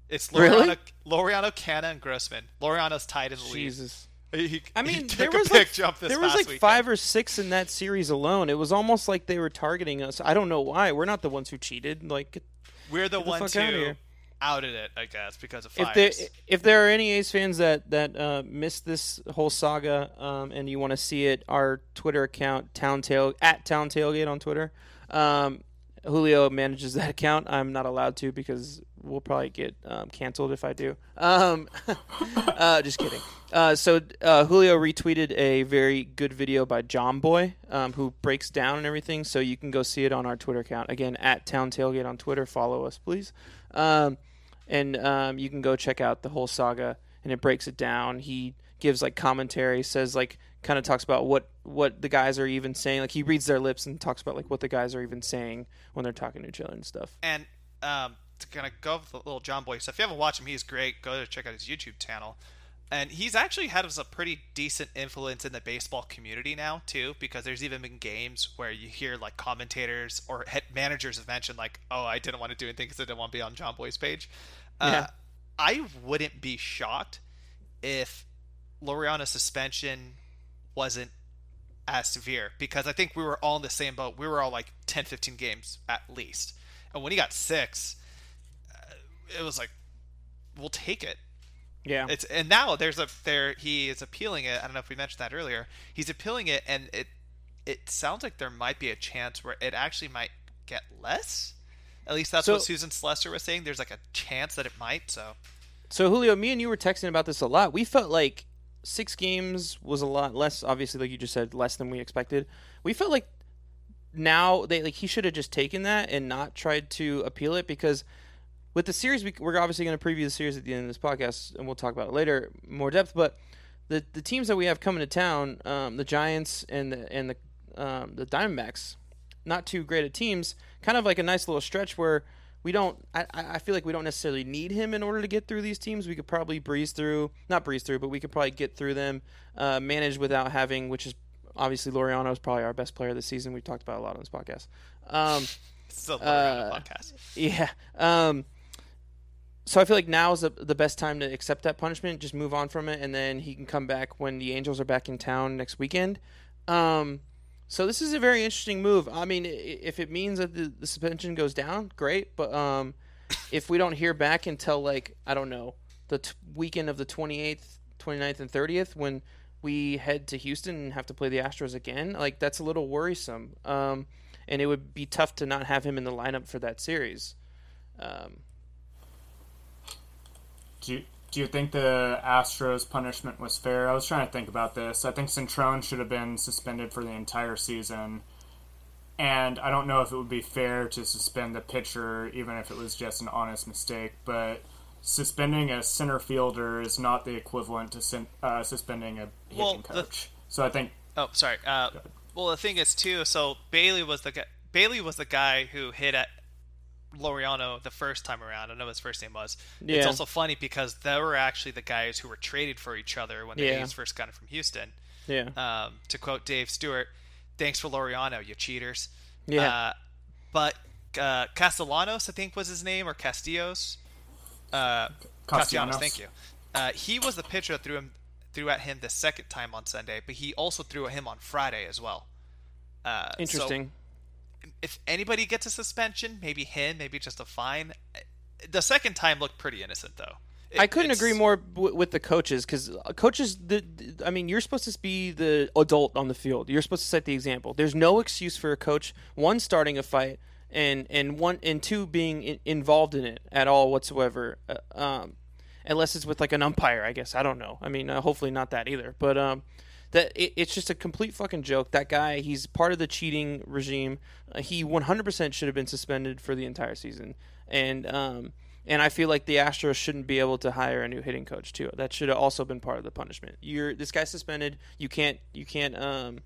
It's Really? Laureano, Laureano, Canha, and Grossman. Laureano's tied in the lead. Jesus. He, he- I he mean, took there a was big like jump this there was like weekend. five or six in that series alone. It was almost like they were targeting us. I don't know why. We're not the ones who cheated. Like, We're the Get the ones fuck outta who here. Outed it, I guess, because of if there if there are any A's fans that that uh, missed this whole saga um, and you want to see it, our Twitter account Town Tail at Town Tailgate on Twitter. Um, Julio manages that account. I'm not allowed to because we'll probably get um, canceled if I do. Um, uh, just kidding. Uh, so uh, Julio retweeted a very good video by Jomboy, um, who breaks down and everything. So you can go see it on our Twitter account again at Town Tailgate on Twitter. Follow us, please. Um, and um, you can go check out the whole saga, and it breaks it down. He gives like commentary, says like kind of talks about what what the guys are even saying. Like he reads their lips and talks about like what the guys are even saying when they're talking to each other and stuff. And um, to kind of go with the little Jomboy stuff, if you haven't watched him, he's great. Go to check out his YouTube channel. and he's actually had a pretty decent influence in the baseball community now too because there's even been games where you hear like commentators or head managers have mentioned like oh i didn't want to do anything because i didn't want to be on Jomboy's page uh, i wouldn't be shocked if Laureano's suspension wasn't as severe because i think we were all in the same boat we were all like 10 15 games at least and when he got six uh, it was like we'll take it Yeah. it's and now there's a there he is appealing it. I don't know if we mentioned that earlier. He's appealing it, and it it sounds like there might be a chance where it actually might get less. At least that's So- what Susan Slusser was saying. There's like a chance that it might. So So Julio, me and you were texting about this a lot. We felt like six games was a lot less. Obviously, like you just said, less than we expected. We felt like now they like he should have just taken that and not tried to appeal it because with the series we, we're obviously going to preview the series at the end of this podcast and we'll talk about it later more depth. But the the teams that we have coming to town, um, the Giants and the and the um, the Diamondbacks, not too great at teams. Kind of like a nice little stretch where we don't. I, I feel like we don't necessarily need him in order to get through these teams. We could probably breeze through, not breeze through, but we could probably get through them, uh, manage without having, which is obviously Laureano is probably our best player this season. We've talked about a lot on this podcast. Um, a Uh, podcast. yeah. Um, so I feel like now is the, the best time to accept that punishment, just move on from it, and then he can come back when the Angels are back in town next weekend. Um, so this is a very interesting move. I mean, if it means that the, the suspension goes down, great. But um, if we don't hear back until like I don't know the t- weekend of the 28th, 29th, and 30th, when we head to Houston and have to play the Astros again, like that's a little worrisome. Um, and it would be tough to not have him in the lineup for that series. Um, Do you, do you think the Astros punishment was fair? I was trying to think about this. I think Cintron should have been suspended for the entire season. And I don't know if it would be fair to suspend the pitcher, even if it was just an honest mistake. But suspending a center fielder is not the equivalent to uh, suspending a hitting Well, the- coach. so I think Oh, sorry. Uh, well, the thing is too. So Bailey was the guy. Bailey was the guy who hit at Laureano the first time around. I don't know what his first name was. It's also funny because they were actually the guys who were traded for each other when the Yeah. A's first got him from Houston. yeah, Um, to quote Dave Stewart, "Thanks for Laureano, you cheaters." yeah, Uh, but uh, Castellanos, I think was his name, or Castillos. Uh, Castellanos, Castellanos. thank you. Uh, he was the pitcher that threw him threw at him the second time on Sunday, but he also threw at him on Friday as well. Uh, interesting. If anybody gets a suspension, maybe him, maybe just a fine. The second time looked pretty innocent, though. It- I couldn't agree more w- with the coaches because coaches. The, the- I mean, you're supposed to be the adult on the field. You're supposed to set the example. There's no excuse for a coach one starting a fight and and one and two being in, involved in it at all whatsoever. Uh, um, unless it's with like an umpire, I guess. I don't know. I mean, uh, hopefully not that either. But um, that it, it's just a complete fucking joke. That guy, he's part of the cheating regime. Uh, he 100% should have been suspended for the entire season. And um, and I feel like the Astros shouldn't be able to hire a new hitting coach too. That should have also been part of the punishment. You're this guy's suspended. You can't you can't um,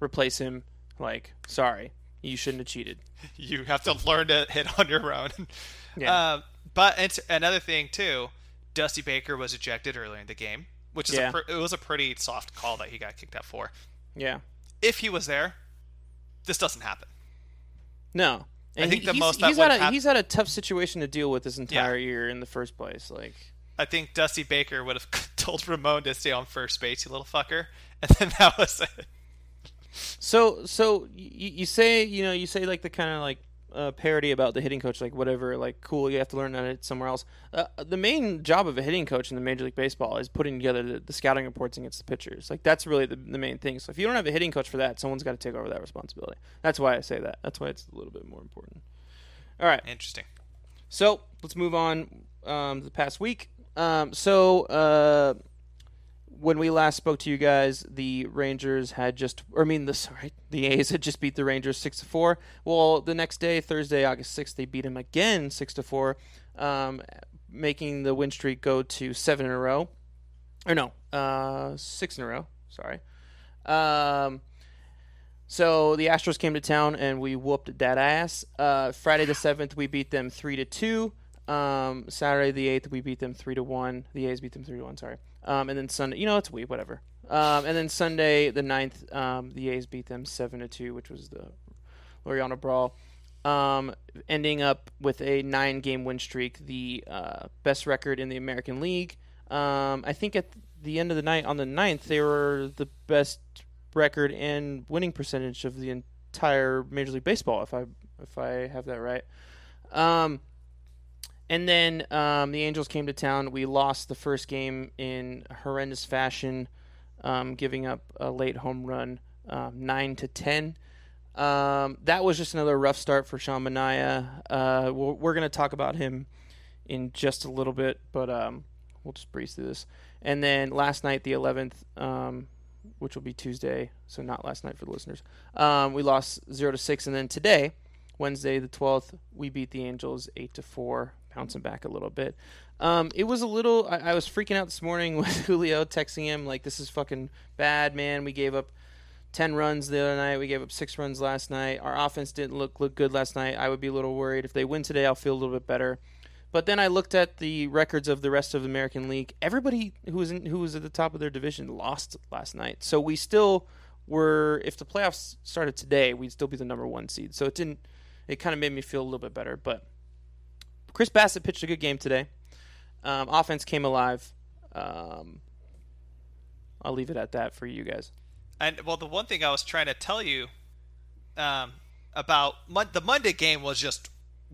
replace him. Like, sorry, you shouldn't have cheated. you have to learn to hit on your own. Yeah. Um, but it's another thing too, Dusty Baker was ejected earlier in the game, which is Yeah. a pr- it was a pretty soft call that he got kicked out for. Yeah. If he was there, this doesn't happen. No. And think he- the he's, most that he's had a, he's had a tough situation to deal with this entire year in the first place. Like, I think Dusty Baker would have told Ramon to stay on first base, you little fucker, and then that was it. So, so you, you say, you know, you say like the kind of like uh, parody about the hitting coach, like whatever, like cool, you have to learn that somewhere else. Uh, the main job of a hitting coach in the Major League Baseball is putting together the, the scouting reports against the pitchers. Like that's really the, the main thing. So if you don't have a hitting coach for that, someone's got to take over that responsibility. That's why I say that. That's why it's a little bit more important. All right. Interesting. So let's move on um, to the past week. Um, so uh, when we last spoke to you guys, the Rangers had just, or I mean, the sorry, the A's had just beat the Rangers six to four. Well, the next day, Thursday, August sixth, they beat them again six to four, um, making the win streak go to seven in a row. Or no, uh, six in a row. Sorry. Um, so the Astros came to town and we whooped that ass. Uh, Friday the seventh, we beat them three to two. Um, Saturday the eighth, we beat them three to one. The A's beat them three to one. Sorry. Um, and then Sunday, you know, it's week, whatever. Um, and then Sunday the 9th, um, the A's beat them seven to two, which was the Laureano brawl. Um, ending up with a nine-game win streak, the uh, best record in the American League. Um, I think at the end of the night on the 9th, they were the best record and winning percentage of the entire Major League Baseball, if I if I have that right. Um, and then um, the Angels came to town. We lost the first game in horrendous fashion, um, giving up a late home run, um, nine to ten. Um, that was just another rough start for Sean Manaea. Uh, we're, we're going to talk about him in just a little bit, but um, we'll just breeze through this. And then last night, the 11th, um, which will be Tuesday, so not last night for the listeners, we lost zero to six. And then today, Wednesday the 12th, we beat the Angels eight to four, bouncing back a little bit. Um, it was a little. I, I was freaking out this morning with Julio texting him like, "This is fucking bad, man. We gave up." 10 runs the other night. We gave up six runs last night. Our offense didn't look look good last night. I would be a little worried. If they win today, I'll feel a little bit better. But then I looked at the records of the rest of the American League. Everybody who was in, who was at the top of their division lost last night. So we still were. If the playoffs started today, we'd still be the number one seed. So it didn't. It kind of made me feel a little bit better. But Chris Bassitt pitched a good game today. Um, offense came alive. Um, I'll leave it at that for you guys. And well, the one thing I was trying to tell you um, about Mon- the Monday game was just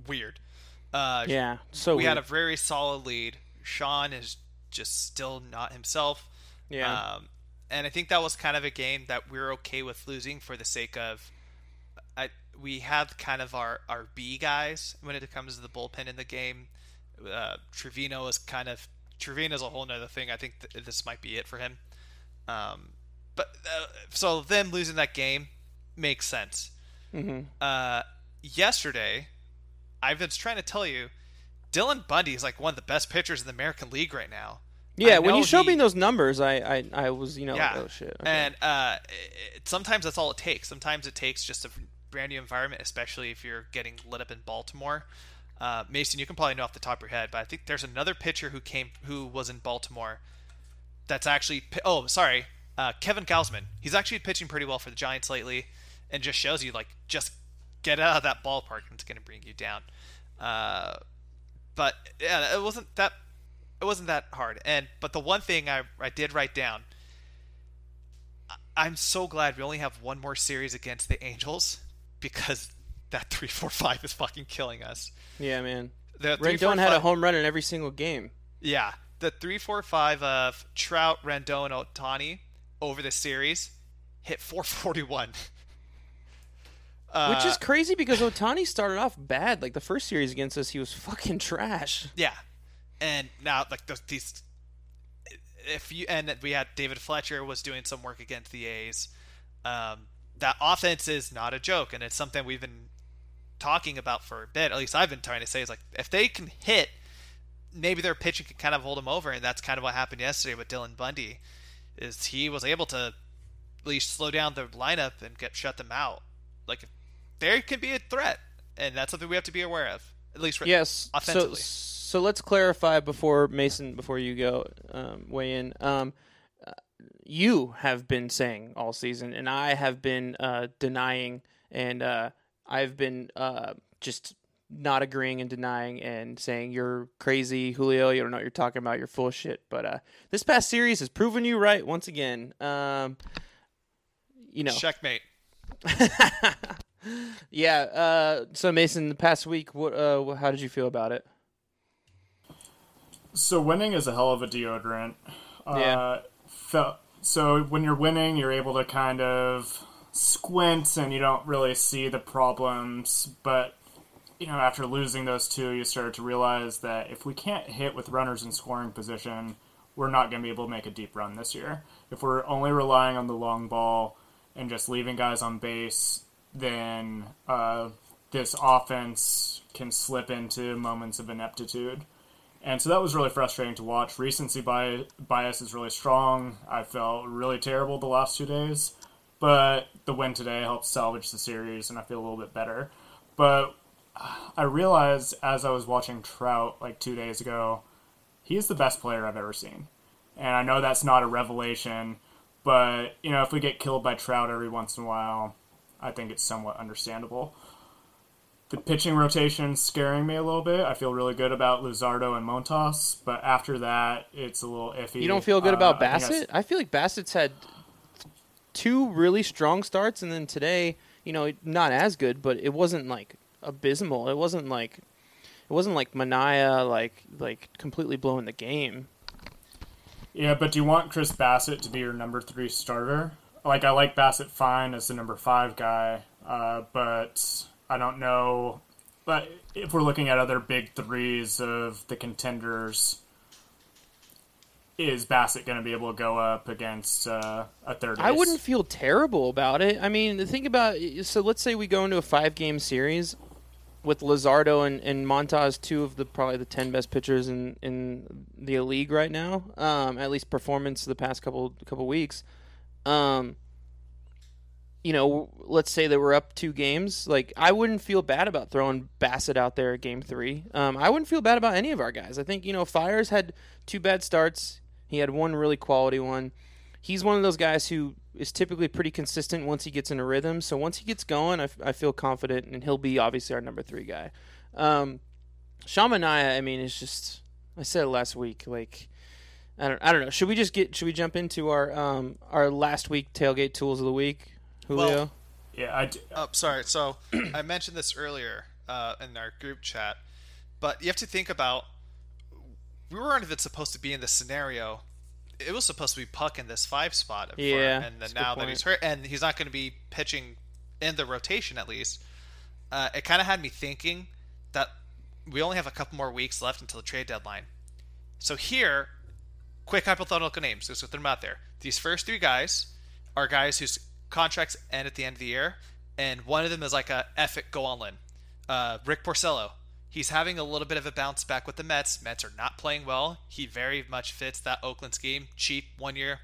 weird. Uh, Yeah, so we weird. had a very solid lead. Sean is just still not himself. yeah. Um, and I think that was kind of a game that we are okay with losing for the sake of. We have kind of our, our B guys when it comes to the bullpen in the game. Uh, Trevino is kind of Trevino's a whole nother thing. I think th- this might be it for him. Um, but uh, so them losing that game makes sense. hmm Uh, yesterday, I was trying to tell you, Dylan Bundy is like one of the best pitchers in the American League right now. Yeah, when you showed he- me those numbers, I, I, I was, you know, yeah. like, oh shit. okay. And uh, it, sometimes that's all it takes. Sometimes it takes just a brand new environment, especially if you're getting lit up in Baltimore. Uh, Mason, you can probably know off the top of your head, but I think there's another pitcher who came who was in Baltimore. That's actually oh sorry, uh, Kevin Gausman. He's actually pitching pretty well for the Giants lately, and just shows you like just get out of that ballpark and it's going to bring you down. Uh, but yeah, it wasn't that it wasn't that hard. And but the one thing I I did write down. I'm so glad we only have one more series against the Angels because that three four five is fucking killing us. yeah, man. The three, four, Rendon had a home run in every single game. Yeah, the three four five of Trout, Rendon, Ohtani over the series hit 441. Uh, Which is crazy because Ohtani started off bad. Like the first series against us, he was fucking trash. Yeah, and now like the, these, if you and we had David Fletcher was doing some work against the A's. Um, that offense is not a joke, and it's something we've been talking about for a bit. At least I've been trying to say is like if they can hit, maybe their pitching can kind of hold them over, and that's kind of what happened yesterday with Dylan Bundy. Is he was able to at least slow down the lineup and get shut them out. Like there can be a threat, and that's something we have to be aware of. At least Yes. So, offensively. so let's clarify before Mason, before you go um, weigh in. Um, you have been saying all season, and I have been uh, denying, and uh, I've been uh, just not agreeing and denying and saying you're crazy, Julio. You don't know what you're talking about. You're full of shit. But uh, this past series has proven you right once again. Um, you know, Checkmate. yeah. Uh, so Mason, the past week, what? Uh, how did you feel about it? So winning is a hell of a deodorant. Yeah. Uh, fe- so when you're winning, you're able to kind of squint and you don't really see the problems. But you know, after losing those two, you start to realize that if we can't hit with runners in scoring position, we're not going to be able to make a deep run this year. If we're only relying on the long ball and just leaving guys on base, then uh, this offense can slip into moments of ineptitude. And so that was really frustrating to watch. Recency bi- bias is really strong. I felt really terrible the last two days, but the win today helped salvage the series, and I feel a little bit better. But I realized as I was watching Trout like two days ago, he is the best player I've ever seen. And I know that's not a revelation, but you know, if we get killed by Trout every once in a while, I think it's somewhat understandable. The pitching rotation scaring me a little bit. I feel really good about Luzardo and Montas, but after that, it's a little iffy. You don't feel good Uh, about I Bassitt? I, feel like Bassitt's had two really strong starts, and then today, you know, not as good, but it wasn't like abysmal. It wasn't like it wasn't like Manaea like like completely blowing the game. Yeah, but do you want Chris Bassitt to be your number three starter? Like, I like Bassitt fine as the number five guy, uh, but I don't know. But if we're looking at other big threes of the contenders, is Bassitt going to be able to go up against uh, a third? I wouldn't feel terrible about it. I mean, think about so. Let's say we go into a five game series with Luzardo and, and Montas, two of the probably the ten best pitchers in, in the league right now. Um, at least performance the past couple couple weeks. Um, you know, let's say that we're up two games. Like, I wouldn't feel bad about throwing Bassitt out there at game three. Um, I wouldn't feel bad about any of our guys. I think you know, Fiers had two bad starts. He had one really quality one. He's one of those guys who is typically pretty consistent once he gets in a rhythm. So once he gets going, I, f- I feel confident, and he'll be obviously our number three guy. Um, Sean Manaea, I mean, it's just I said last week. Like, I don't, I don't know. Should we just get? Should we jump into our um our last week tailgate tools of the week, Julio? Well, Yeah, I d- Oh, sorry. So I mentioned this earlier uh, in our group chat, but you have to think about we weren't even supposed to be in this scenario. It was supposed to be Puk in this five spot. for- Yeah, and then that's a good now that he's hurt, and he's not going to be pitching in the rotation at least. Uh, it kind of had me thinking that we only have a couple more weeks left until the trade deadline. So here, quick hypothetical names. Just put them out there. These first three guys are guys whose contracts end at the end of the year, and one of them is like a F it, go all in. Uh, Rick Porcello. He's having a little bit of a bounce back with the Mets. Mets are not playing well. He very much fits that Oakland scheme. Cheap, one year.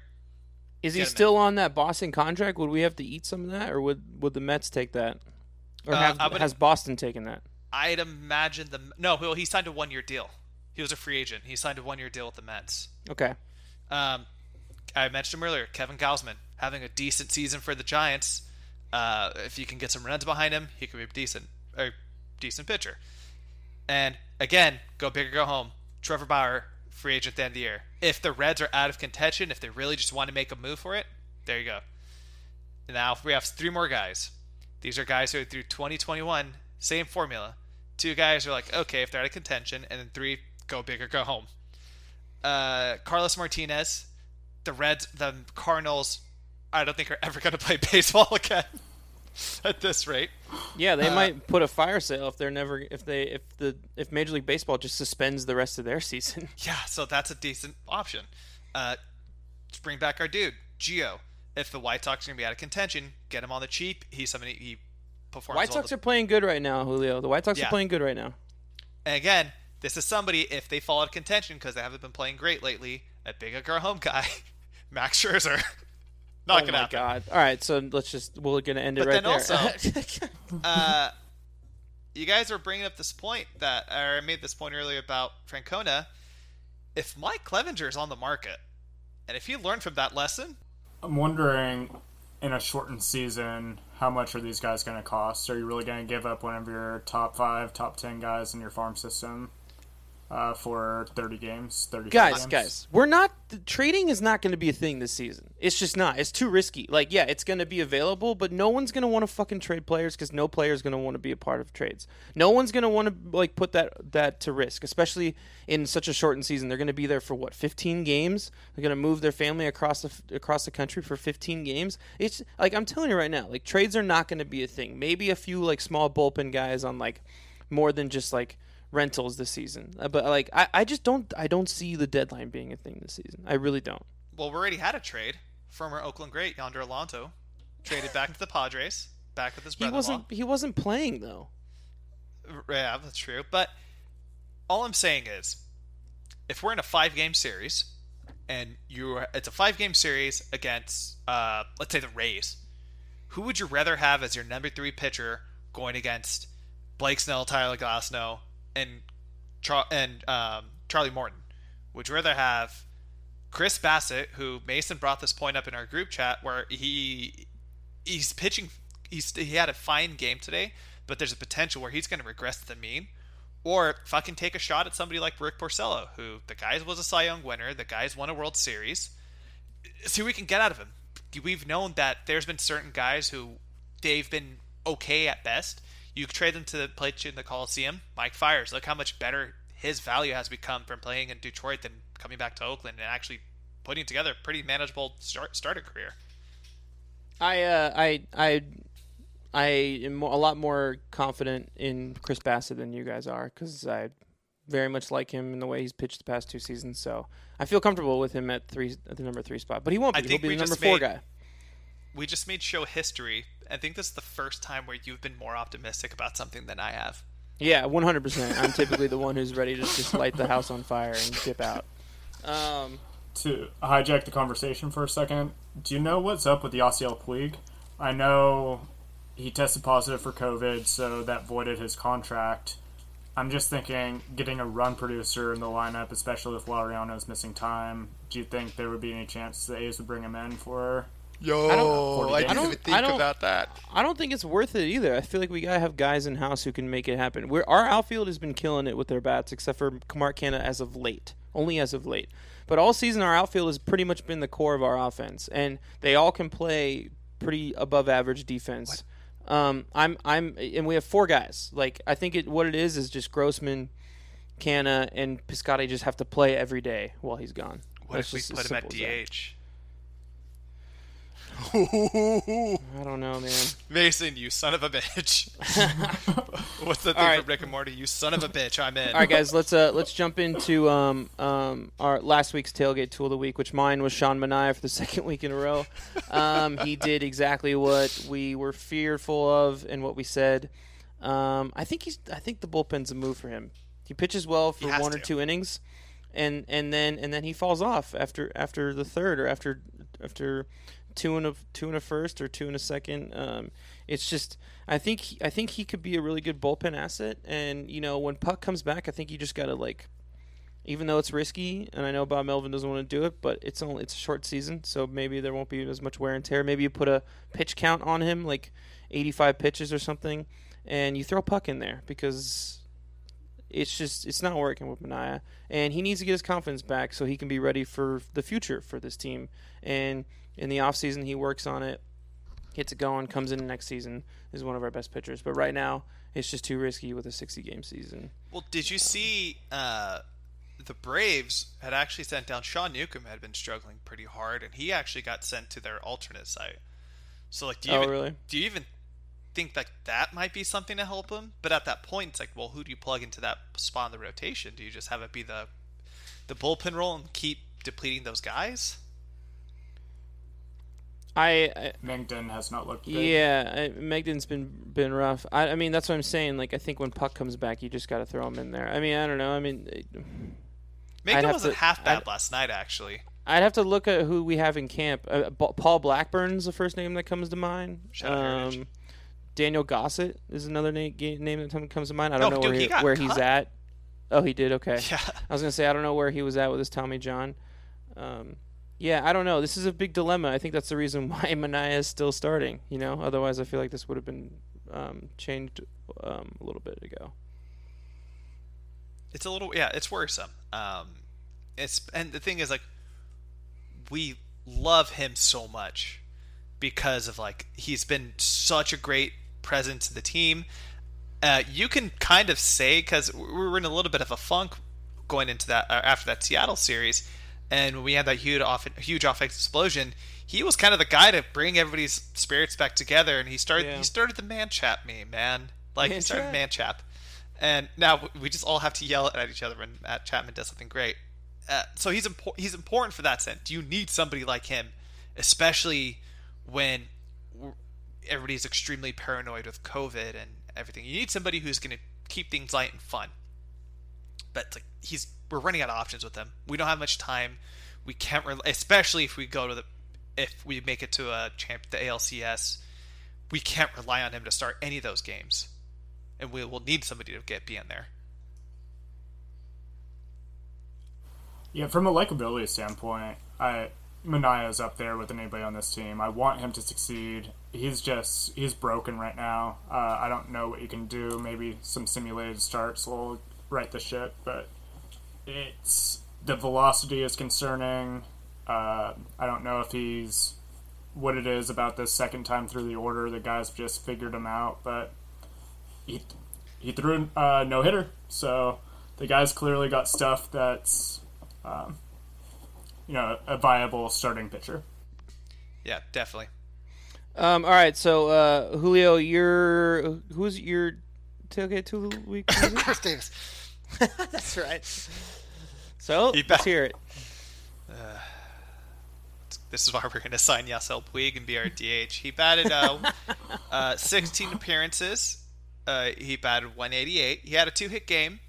Is he him in. still on that Boston contract? Would we have to eat some of that, or would would the Mets take that, or Uh, have, would- has Boston taken that? I'd imagine the no. Well, he signed a one year deal. He was a free agent. He signed a one year deal with the Mets. Okay. Um, I mentioned him earlier. Kevin Gausman having a decent season for the Giants. Uh, if you can get some runs behind him, he could be a decent, or decent pitcher. And again, go big or go home. Trevor Bauer, free agent at the end of the year. If the Reds are out of contention, if they really just want to make a move for it, there you go. Now we have three more guys. These are guys who are through 2021, same formula. Two guys are like, okay, if they're out of contention, and then three go big or go home. Uh, Carlos Martinez, the Reds, the Cardinals, I don't think are ever going to play baseball again at this rate. Yeah, they Uh, might put a fire sale if they're never if they if the if Major League Baseball just suspends the rest of their season. Yeah, so that's a decent option. Uh, let's bring back our dude, Gio. If the White Sox are going to be out of contention, get him on the cheap. He's somebody he performs. White well Sox are playing good right now, Julio. The White Sox Yeah. are playing good right now. And again, this is somebody if they fall out of contention because they haven't been playing great lately. A big or home guy, Max Scherzer. Not oh gonna my happen. god! All right, so let's just we're gonna end it But right then there. also- uh, you guys are bringing up this point that or I made this point earlier about Francona. If Mike Clevinger is on the market, and if he learned from that lesson, I'm wondering in a shortened season, how much are these guys going to cost? Are you really going to give up one of your top five, top ten guys in your farm system uh, for 30 games? 30 guys, games? guys, we're not trading is not going to be a thing this season. It's just not. It's too risky. Like, yeah, it's going to be available, but no one's going to want to fucking trade players because no player is going to want to be a part of trades. No one's going to want to like put that that to risk, especially in such a shortened season. They're going to be there for what 15 games. They're going to move their family across the across the country for 15 games. It's like I'm telling you right now, like trades are not going to be a thing. Maybe a few like small bullpen guys on like more than just like rentals this season. Uh, But like I, I just don't I don't see the deadline being a thing this season. I really don't. well, we already had a trade. Former Oakland great Yonder Alonso traded back to the Padres, back with his He brother-in-law. wasn't he wasn't playing though. Yeah, that's true. But all I'm saying is, if we're in a five game series, and you it's a five game series against, uh, let's say the Rays, who would you rather have as your number three pitcher going against Blake Snell, Tyler Glasnow, and Char- and um, Charlie Morton. Would you rather have Chris Bassitt, who Mason brought this point up in our group chat, where he he's pitching, he's he had a fine game today, but there's a potential where he's going to regress to the mean, or fucking take a shot at somebody like Rick Porcello, who the guy was a Cy Young winner, the guy's won a World Series. See what we can get out of him. We've known that there's been certain guys who they've been okay at best. You trade them to play in the Coliseum. Mike Fiers. look how much better his value has become from playing in Detroit than coming back to Oakland and actually putting together a pretty manageable start starter career. I uh, I I I am a lot more confident in Chris Bassitt than you guys are because I very much like him in the way he's pitched the past two seasons. So I feel comfortable with him at three at the number three spot. But he won't be. He'll be the number four made, guy. We just made show history. I think this is the first time where you've been more optimistic about something than I have. Yeah, one hundred percent. I'm typically the one who's ready to just light the house on fire and dip out. Um, to hijack the conversation for a second, do you know what's up with the Yasiel Puig? I know he tested positive for COVID, so that voided his contract. I'm just thinking, getting a run producer in the lineup, especially if with Laureano's missing time. Do you think there would be any chance the A's would bring him in for? Yo, I don't- I didn't don't- even think I don't- about that. I don't think it's worth it either. I feel like we gotta have guys in house who can make it happen. We're, our outfield has been killing it with their bats, except for Mark Canha as of late, only as of late. But all season, our outfield has pretty much been the core of our offense, and they all can play pretty above average defense. Um, I'm, I'm, and we have four guys. Like I think it, what it is is just Grossman, Canha, and Piscotti just have to play every day while he's gone. What That's if we put him at. DH? I don't know, man. Mason, you son of a bitch. What's the thing All right. from Rick and Morty? You son of a bitch. I'm in. All right, guys, let's uh let's jump into um um our last week's tailgate tool of the week, which mine was Sean Manaea for the second week in a row. Um, he did exactly what we were fearful of and what we said. Um, I think he's I think the bullpen's a move for him. He pitches well for He has one or two innings, and and then and then he falls off after after the third or after after two and a two and a first or two and a second. Um, it's just I think he, I think he could be a really good bullpen asset. And you know when Puk comes back, I think you just got to like, even though it's risky, and I know Bob Melvin doesn't want to do it, but it's only it's a short season, so maybe there won't be as much wear and tear. Maybe you put a pitch count on him, like 85 pitches or something, and you throw Puk in there because it's just it's not working with Manaea, and he needs to get his confidence back so he can be ready for the future for this team. And in the offseason, he works on it, gets it going, comes in next season is one of our best pitchers. But right now, it's just too risky with a 60 game season. Well, did you see uh, the Braves had actually sent down Sean Newcomb had been struggling pretty hard, and he actually got sent to their alternate site. So, like, do you Oh, even, really? do you even think that that might be something to help him? But at that point, it's like, well, who do you plug into that spot in the rotation? Do you just have it be the the bullpen role and keep depleting those guys? I, I Mengden has not looked good. yeah, I, Mengden's been been rough. I, I mean, that's what I'm saying. Like, I think when Puk comes back, you just got to throw him in there. I mean, I don't know. I mean, it- Maybe have wasn't to- half bad I'd- last night, actually. I'd have to look at who we have in camp. Uh, Paul Blackburn's the first name that comes to mind. Shout. Um, Daniel Gossett is another name, name that comes to mind. I don't No, know dude, where, he he, got where he's at. Oh, he did. Okay. Yeah. I was gonna say I don't know where he was at with his Tommy John. Um, yeah, I don't know. This is a big dilemma. I think that's the reason why Manaea is still starting. You know, otherwise I feel like this would have been um, changed um, a little bit ago. it's a little yeah it's worrisome um it's and the thing is like we love him so much because of like he's been such a great presence to the team uh you can kind of say because we were in a little bit of a funk going into that uh, after that seattle series and when we had that huge off huge offensive explosion he was kind of the guy to bring everybody's spirits back together and he started Yeah. he started the man chap meme man like he started man chap and now we just all have to yell at each other when Matt Chapman does something great. Uh, so he's impor- he's important for that sense. You need somebody like him, especially when everybody's extremely paranoid with COVID and everything. You need somebody who's going to keep things light and fun. But like he's we're running out of options with him. We don't have much time. We can't, re- especially if we go to the if we make it to a champ the ALCS. We can't rely on him to start any of those games. and we will need somebody to get be in there. Yeah, from a likability standpoint, I Manaea's up there with anybody on this team. I want him to succeed. He's just he's broken right now. Uh, I don't know what you can do. Maybe some simulated starts will right the ship, but it's the velocity is concerning. Uh, I don't know if he's what it is about this second time through the order. The guys just figured him out, but he he threw a uh, no hitter, so the guy's clearly got stuff that's um, you know a viable starting pitcher. Yeah, definitely. Um, all right, so uh, Julio, your who's your tailgate two week? Chris Davis. That's right. So He let's hear it. This is why we're going to sign Yasiel Puig and be our DH. He batted uh, uh, 16 appearances. Uh, he batted 188. He had a two-hit game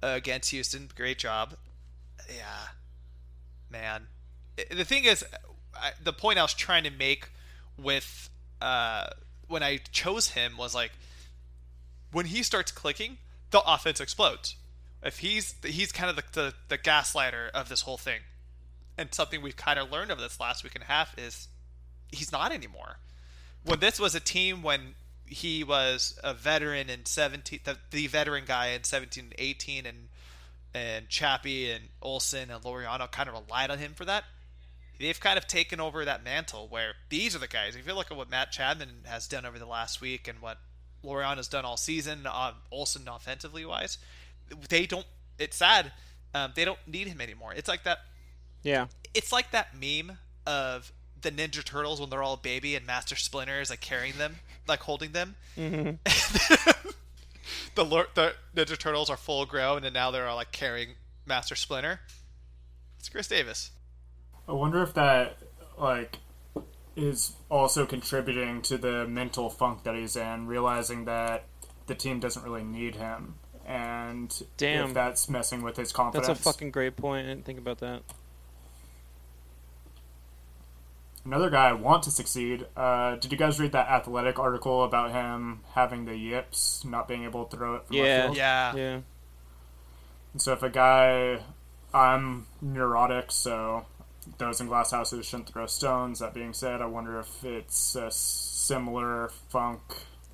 uh, against Houston. Great job. Yeah, man. The thing is, I, the point I was trying to make with uh, when I chose him was like, when he starts clicking, the offense explodes. If he's he's kind of the, the, the gaslighter of this whole thing and something we've kind of learned over this last week and a half is he's not anymore. When this was a team when he was a veteran in 17 the, the veteran guy in 17 and 18 and and Chappie and Olson and Laureano kind of relied on him for that. They've kind of taken over that mantle where these are the guys. If you look at what Matt Chapman has done over the last week and what Laureano's done all season, uh, Olson offensively wise, they don't. It's sad. Um, they don't need him anymore. It's like that Yeah. it's like that meme of the Ninja Turtles when they're all a baby and Master Splinter is like carrying them, like holding them. Mm-hmm. the, Lor- the Ninja Turtles are full grown and now they're all like carrying Master Splinter. It's Chris Davis. I wonder if that like is also contributing to the mental funk that he's in, realizing that the team doesn't really need him, and Damn. if that's messing with his confidence. That's a fucking great point. I didn't think about that. Another guy I want to succeed. Uh, did you guys read that athletic article about him having the yips, not being able to throw it from left Yeah. field? Yeah. Yeah. And so if a guy, I'm neurotic, so those in glass houses shouldn't throw stones. That being said, I wonder if it's a similar funk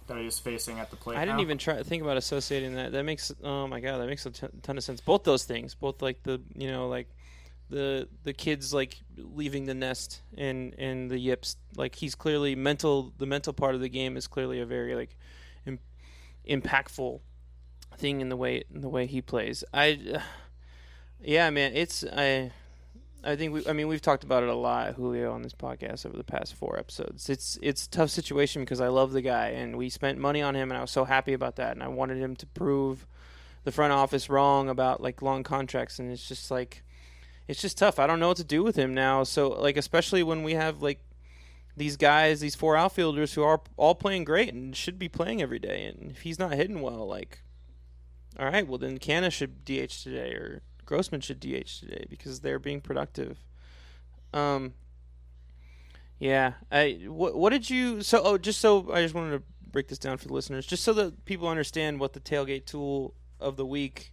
that he's facing at the plate. I didn't now. even try to think about associating that. That makes oh my god, that makes a ton ton of sense. Both those things, both like the you know like the the kids like leaving the nest and and the yips. Like he's clearly mental. The mental part of the game is clearly a very like Im- impactful thing in the way in the way he plays. I yeah, man, it's I. I think we. I mean, we've talked about it a lot, Julio, on this podcast over the past four episodes. It's it's a tough situation because I love the guy, and we spent money on him, and I was so happy about that, and I wanted him to prove the front office wrong about like long contracts, and it's just like, it's just tough. I don't know what to do with him now. So like, especially when we have like these guys, these four outfielders who are all playing great and should be playing every day, and if he's not hitting well, like, all right, well then Canha should DH today, or Grossman should DH today because they're being productive. Um. Yeah, I what what did you so oh just so I just wanted to break this down for the listeners just so that people understand what the tailgate tool of the week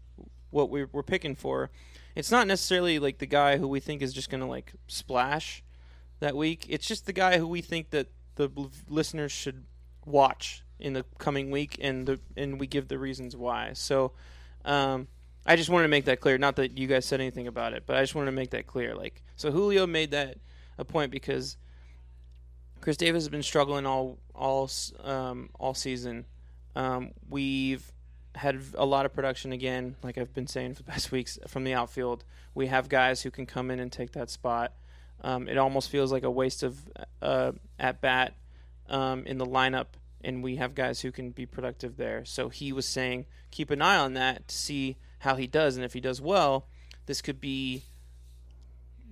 what we we're picking for. It's not necessarily like the guy who we think is just going to like splash that week. It's just the guy who we think that the listeners should watch in the coming week and the and we give the reasons why. So um I just wanted to make that clear. Not that you guys said anything about it, but I just wanted to make that clear. Like, so Julio made that a point because Chris Davis has been struggling all all um, all season. Um, we've had a lot of production again, like I've been saying for the past weeks from the outfield. We have guys who can come in and take that spot. Um, it almost feels like a waste of uh, at bat um, in the lineup, and we have guys who can be productive there. So he was saying keep an eye on that to see how he does, and if he does well, this could be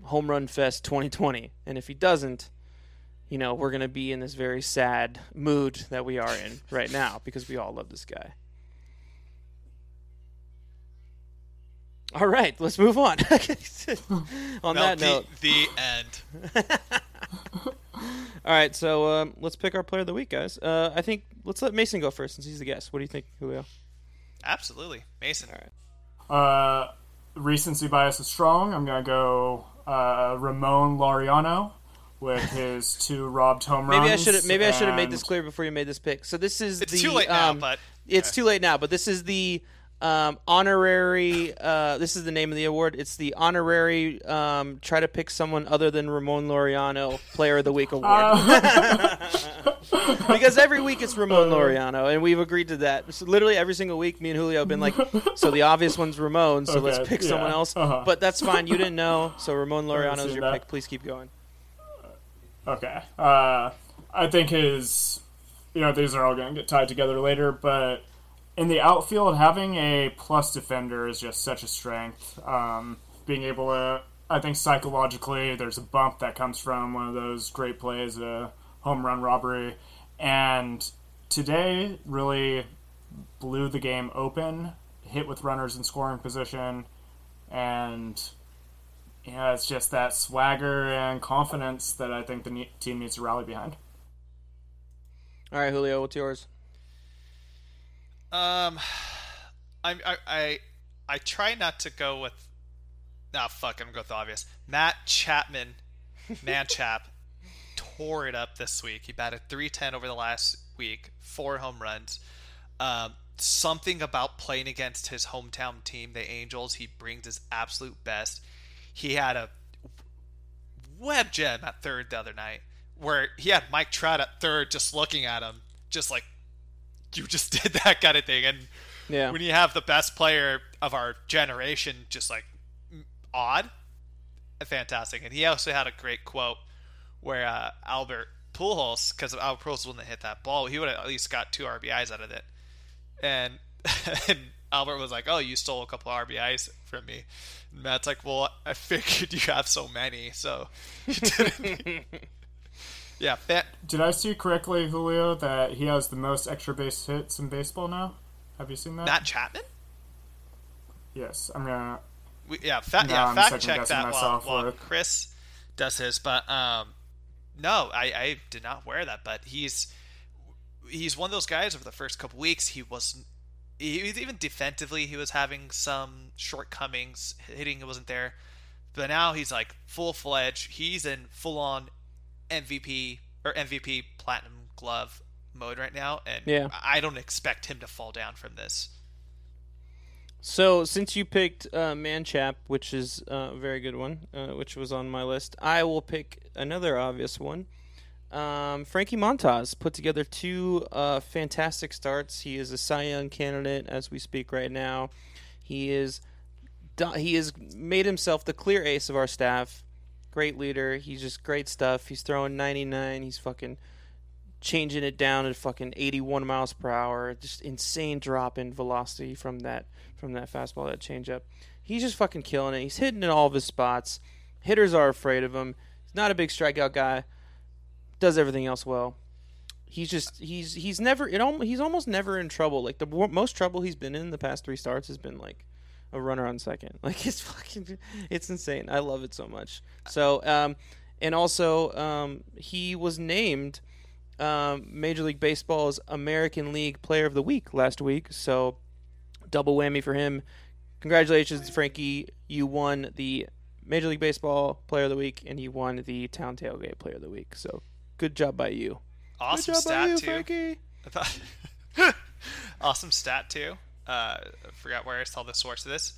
home run fest 2020. And if he doesn't, you know, we're going to be in this very sad mood that we are in right now because we all love this guy. All right, let's move on. on that the, note, the end. All right, so um, let's pick our player of the week, guys. Uh, I think let's let Mason go first since he's the guest. What do you think, Julio? Absolutely, Mason. All right. Uh, recency bias is strong. I'm gonna go uh, Ramon Laureano with his two robbed home runs. Maybe I should maybe I should have made this clear before you made this pick. So this is It's the too late now, um, but it's too late now. But this is the um, honorary. Uh, this is the name of the award. It's the honorary. Um, try to pick someone other than Ramon Laureano Player of the Week award. Uh, because every week it's Ramon Laureano, and we've agreed to that. So literally every single week, me and Julio have been like, so the obvious one's Ramon, so let's pick yeah, someone else. uh-huh. But that's fine. You didn't know, so Ramon Laureano's your that. pick. Please keep going. Okay. Uh, I think his, you know, these are all going to get tied together later, but in the outfield, having a plus defender is just such a strength. Um, being able to, I think psychologically, there's a bump that comes from one of those great plays, a home run robbery, and today really blew the game open, hit with runners in scoring position, and yeah, it's just that swagger and confidence that I think the team needs to rally behind. All right, Julio, what's yours? Um, I'm, I I I try not to go with. Nah, fuck. I'm gonna go with the obvious. Matt Chapman, man chap, tore it up this week. He batted 310 over the last week, four home runs. Um, something about playing against his hometown team, the Angels, he brings his absolute best. He had a web gem at third the other night, where he had Mike Trout at third, just looking at him, just like you just did that kind of thing. And Yeah. when you have the best player of our generation, just like odd, fantastic. And he also had a great quote where uh, Albert Pujols, because Albert Pujols wouldn't have hit that ball, he would have at least got two RBIs out of it. And, and Albert was like, "Oh, you stole a couple of RBIs from me." And Matt's like, "Well, I figured you have so many, so you didn't." yeah, fa- Did I see correctly, Julio, that he has the most extra base hits in baseball now? Have you seen that? Matt Chapman. yes, I'm gonna. We, yeah, fa- yeah, I'm fact check that while, myself while Chris does his. But um, no, I, I did not wear that. But he's he's one of those guys. Over the first couple weeks, he was he was even defensively he was having some shortcomings. Hitting wasn't there, but now he's like full fledged. He's in full on MVP or MVP Platinum Glove mode right now, and Yeah. I don't expect him to fall down from this. So, since you picked uh, Manchap, which is uh, a very good one, uh, which was on my list, I will pick another obvious one. Um, Frankie Montas put together two uh, fantastic starts. He is a Cy Young candidate as we speak right now. He is he has made himself the clear ace of our staff. Great leader. He's just great stuff. He's throwing 99. He's fucking changing it down at fucking 81 miles per hour. Just insane drop in velocity from that from that fastball, that changeup. He's just fucking killing it. He's hitting in all of his spots. Hitters are afraid of him. He's not a big strikeout guy. Does everything else well. He's just he's he's never it al- he's almost never in trouble. Like the most trouble he's been in the past three starts has been like a runner on second. Like it's fucking it's insane. I love it so much. So um and also um he was named um, Major League Baseball's American League Player of the Week last week. So double whammy for him. Congratulations, Frankie. You won the Major League Baseball Player of the Week, and you won the Town Tailgate Player of the Week. So good job by you. Awesome job stat by you, too. Frankie. Awesome stat too. Uh, I forgot where I saw the source of this.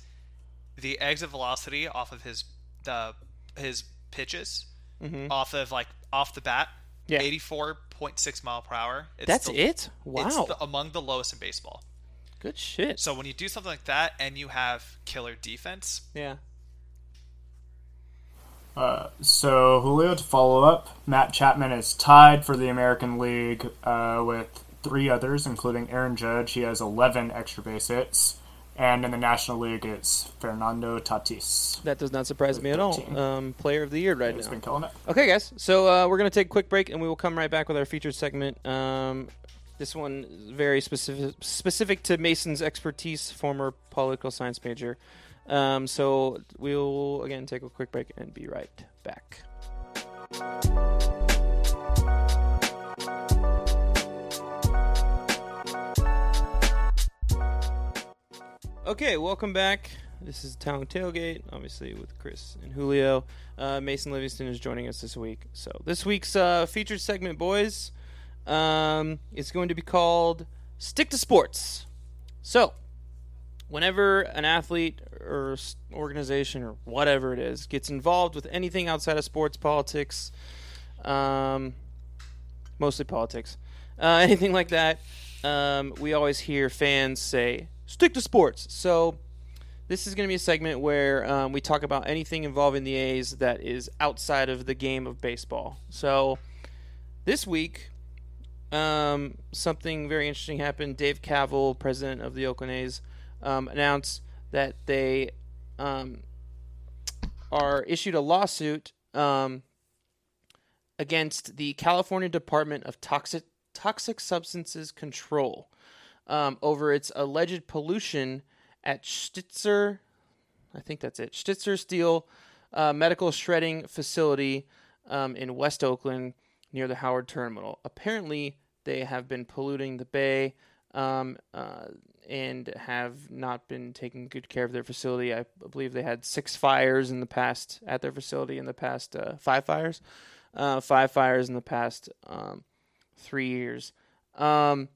The exit velocity off of his the his pitches off of like off the bat, Mm-hmm. Yeah. eighty four point six mile per hour. It's That's the- it. Wow. It's the, among the lowest in baseball. good shit. So when you do something like that and you have killer defense, yeah. Uh, so Julio, to follow up, Matt Chapman is tied for the American League uh, with three others, including Aaron Judge. He has 11 extra base hits, and in the National League, it's Fernando Tatis. That does not surprise me at all. 13. Um, player of the year right He's now. been killing it. Okay, guys. So uh, we're gonna take a quick break, and we will come right back with our featured segment. Um, this one is very specific, specific to Mason's expertise, former political science major. Um, so we'll again take a quick break and be right back. Okay, welcome back. This is Town Tailgate, obviously with Chris and Julio. Uh, Mason Livingston is joining us this week. So this week's uh, featured segment, boys, um, is going to be called "Stick to Sports." So, whenever an athlete or organization or whatever it is gets involved with anything outside of sports, politics, um, mostly politics, uh, anything like that, um, we always hear fans say, stick to sports. So, this is going to be a segment where um, we talk about anything involving the A's that is outside of the game of baseball. So, this week, um, something very interesting happened. Dave Kaval, president of the Oakland A's, um, announced that they um, are issued a lawsuit um, against the California Department of Toxic Toxic Substances Control um, over its alleged pollution at Schnitzer. I think that's it. Schnitzer Steel uh, Medical Shredding Facility um, in West Oakland near the Howard Terminal. Apparently, they have been polluting the bay um, uh, and have not been taking good care of their facility. I believe they had six fires in the past at their facility in the past uh, five fires, uh, five fires in the past um, three years. Um,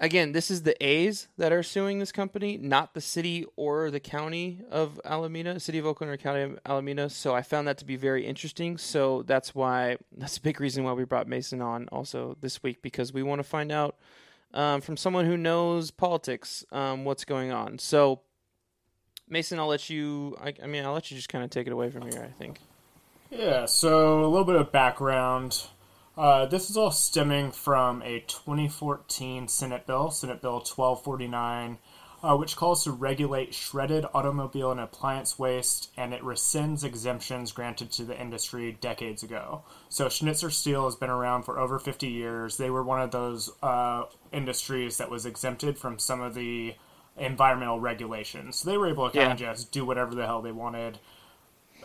again, this is the A's that are suing this company, not the city or the county of Alameda, city of Oakland or county of Alameda. So I found that to be very interesting. So that's why that's a big reason why we brought Mason on also this week because we want to find out um, from someone who knows politics um, what's going on. So Mason, I'll let you. I, I mean, I'll let you just kind of take it away from here. I think. Yeah, so a little bit of background. Uh, this is all stemming from a 2014 Senate bill, Senate Bill 1249, uh, which calls to regulate shredded automobile and appliance waste, and it rescinds exemptions granted to the industry decades ago. So Schnitzer Steel has been around for over 50 years. They were one of those uh, industries that was exempted from some of the environmental regulations. So they were able to kind of just do whatever the hell they wanted.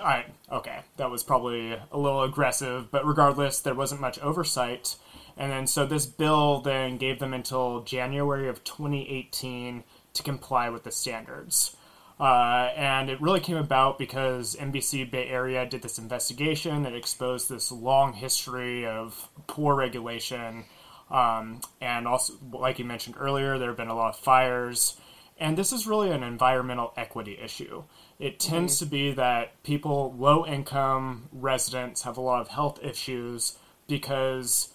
I okay, that was probably a little aggressive, but regardless, there wasn't much oversight. And then so this bill then gave them until January of 2018 to comply with the standards. Uh, and it really came about because NBC Bay Area did this investigation that exposed this long history of poor regulation. Um, and also, like you mentioned earlier, there have been a lot of fires. And this is really an environmental equity issue. It tends to be that people, low income residents, have a lot of health issues because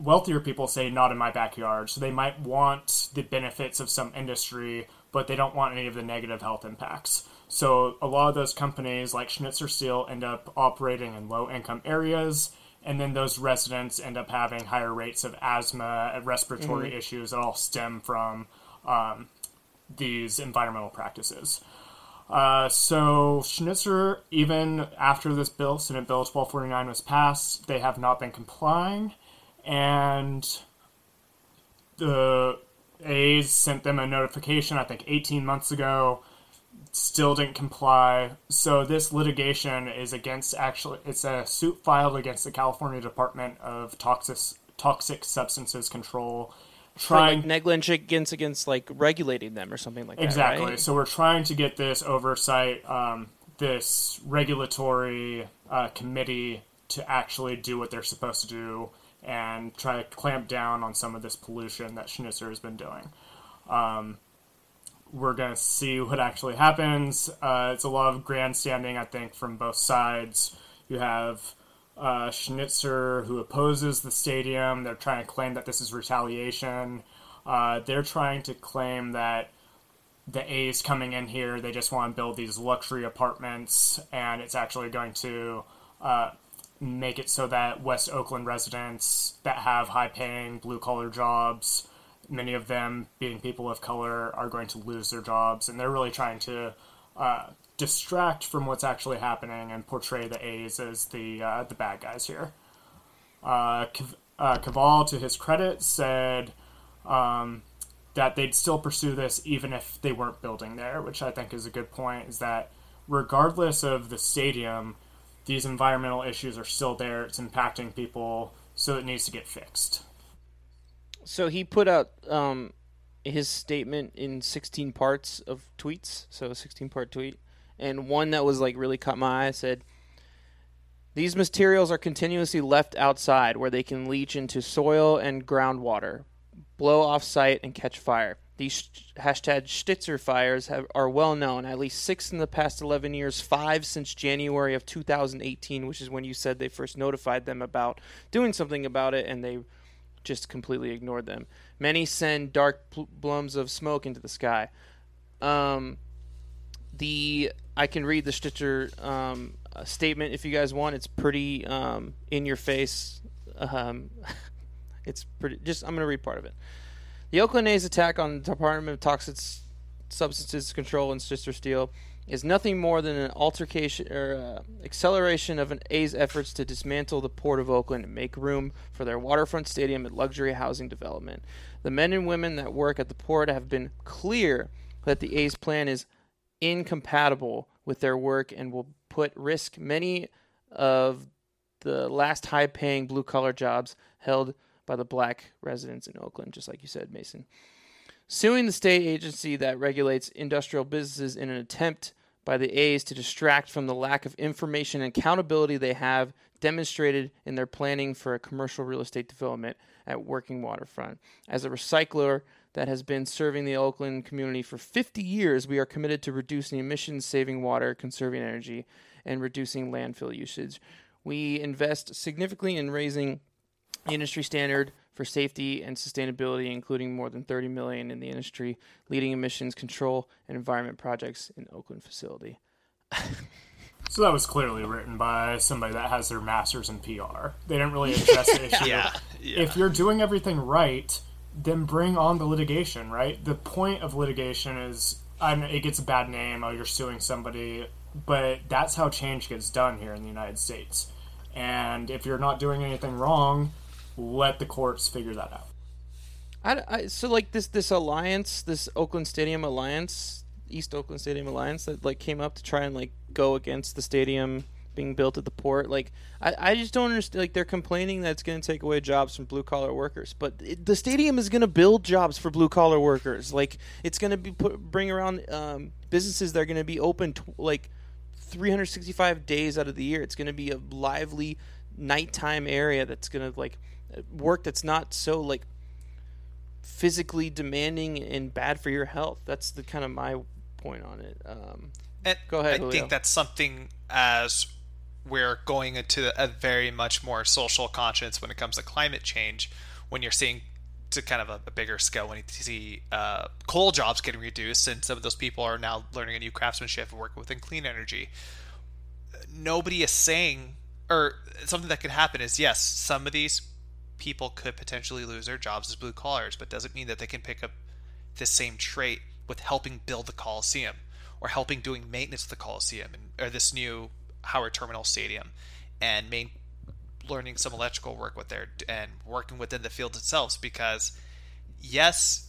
wealthier people say, not in my backyard. So they might want the benefits of some industry, but they don't want any of the negative health impacts. So a lot of those companies, like Schnitzer Steel, end up operating in low income areas. And then those residents end up having higher rates of asthma and respiratory issues that all stem from um, these environmental practices. Uh, so Schnitzer, even after this bill, Senate Bill 1249 was passed, they have not been complying, and the A's sent them a notification, I think 18 months ago, still didn't comply. So this litigation is against actually, it's a suit filed against the California Department of Toxic, Toxic Substances Control, trying like negligence against like regulating them or something like that. Exactly. right? So we're trying to get this oversight, um, this regulatory uh, committee to actually do what they're supposed to do and try to clamp down on some of this pollution that Schnitzer has been doing. Um, we're going to see what actually happens. Uh, it's a lot of grandstanding, I think, from both sides. You have uh, Schnitzer, who opposes the stadium. They're trying to claim that this is retaliation. Uh, they're trying to claim that the A's coming in here, they just want to build these luxury apartments, and it's actually going to uh, make it so that West Oakland residents that have high paying blue collar jobs, many of them being people of color, are going to lose their jobs. And they're really trying to uh, distract from what's actually happening and portray the A's as the, uh, the bad guys here. Uh, Cav- uh, Kaval, to his credit, said um, that they'd still pursue this even if they weren't building there, which I think is a good point. Is that regardless of the stadium, these environmental issues are still there. It's impacting people, so it needs to get fixed. so he put out um, his statement in 16 parts of tweets, so a 16 part tweet, and one that was like really caught my eye said. These materials are continuously left outside where they can leach into soil and groundwater, blow off site, and catch fire. These hashtag Schnitzer fires have, are well known, at least six in the past 11 years, five since January of 2018, which is when you said they first notified them about doing something about it, and they just completely ignored them. Many send dark pl- of smoke into the sky. Um, the I can read the Schnitzer um, statement if you guys want. It's pretty um, in your face. Um, it's pretty. Just I'm going to read part of it. The Oakland A's attack on the Department of Toxic Substances Control and Schnitzer Steel is nothing more than an altercation or uh, acceleration of an A's efforts to dismantle the Port of Oakland and make room for their waterfront stadium and luxury housing development. The men and women that work at the port have been clear that the A's plan is incompatible with their work and will put risk many of the last high-paying blue-collar jobs held by the black residents in Oakland, just like you said, Mason. Suing the state agency that regulates industrial businesses in an attempt by the A's to distract from the lack of information and accountability they have demonstrated in their planning for a commercial real estate development at Working Waterfront. As a recycler that has been serving the Oakland community for 50 years, we are committed to reducing emissions, saving water, conserving energy, and reducing landfill usage. We invest significantly in raising industry standard for safety and sustainability, including more than 30 million in the industry leading emissions control and environment projects in Oakland facility. so that was clearly written by somebody that has their master's in PR. They didn't really address the issue. yeah, yeah. If you're doing everything right, then bring on the litigation, right? The point of litigation is, I mean, it gets a bad name. Oh, you're suing somebody, but that's how change gets done here in the United States. And if you're not doing anything wrong, let the courts figure that out. I, I, so like this this alliance, this Oakland Stadium alliance, East Oakland Stadium alliance that like came up to try and like go against the stadium being built at the port. Like I, I just don't understand. Like they're complaining that it's going to take away jobs from blue collar workers, but it, the stadium is going to build jobs for blue collar workers. Like it's going to be put, bring around um, businesses that are going to be open like 365 days out of the year. It's going to be a lively nighttime area that's going to like work that's not so like physically demanding and bad for your health. That's the kind of my point on it. Um, and go ahead. I Julio. think that's something as we're going into a very much more social conscience when it comes to climate change. When you're seeing to kind of a, a bigger scale, when you see uh, coal jobs getting reduced, and some of those people are now learning a new craftsmanship and working within clean energy. Nobody is saying, or something that could happen is yes, some of these people could potentially lose their jobs as blue collars, but doesn't mean that they can pick up the same trait with helping build the Coliseum or helping doing maintenance of the Coliseum and, or this new Howard Terminal Stadium and main, learning some electrical work with there and working within the field itself because yes,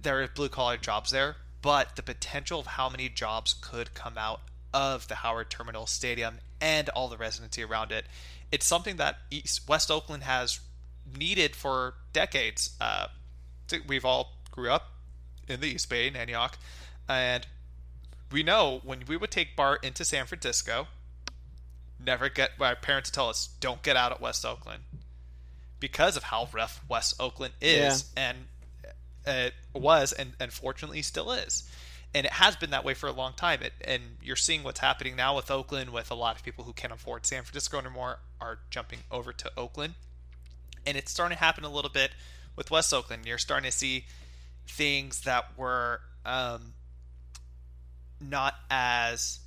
there are blue collar jobs there, but the potential of how many jobs could come out of the Howard Terminal Stadium and all the residency around it, it's something that East West Oakland has needed for decades. Uh, we've all grew up in the East Bay in Antioch, and we know when we would take BART into San Francisco, never get my parents tell us don't get out at West Oakland because of how rough West Oakland is yeah. and it was and unfortunately still is. And it has been that way for a long time. It, and you're seeing what's happening now with Oakland, with a lot of people who can't afford San Francisco anymore are jumping over to Oakland and it's starting to happen a little bit with West Oakland. You're starting to see things that were um, not as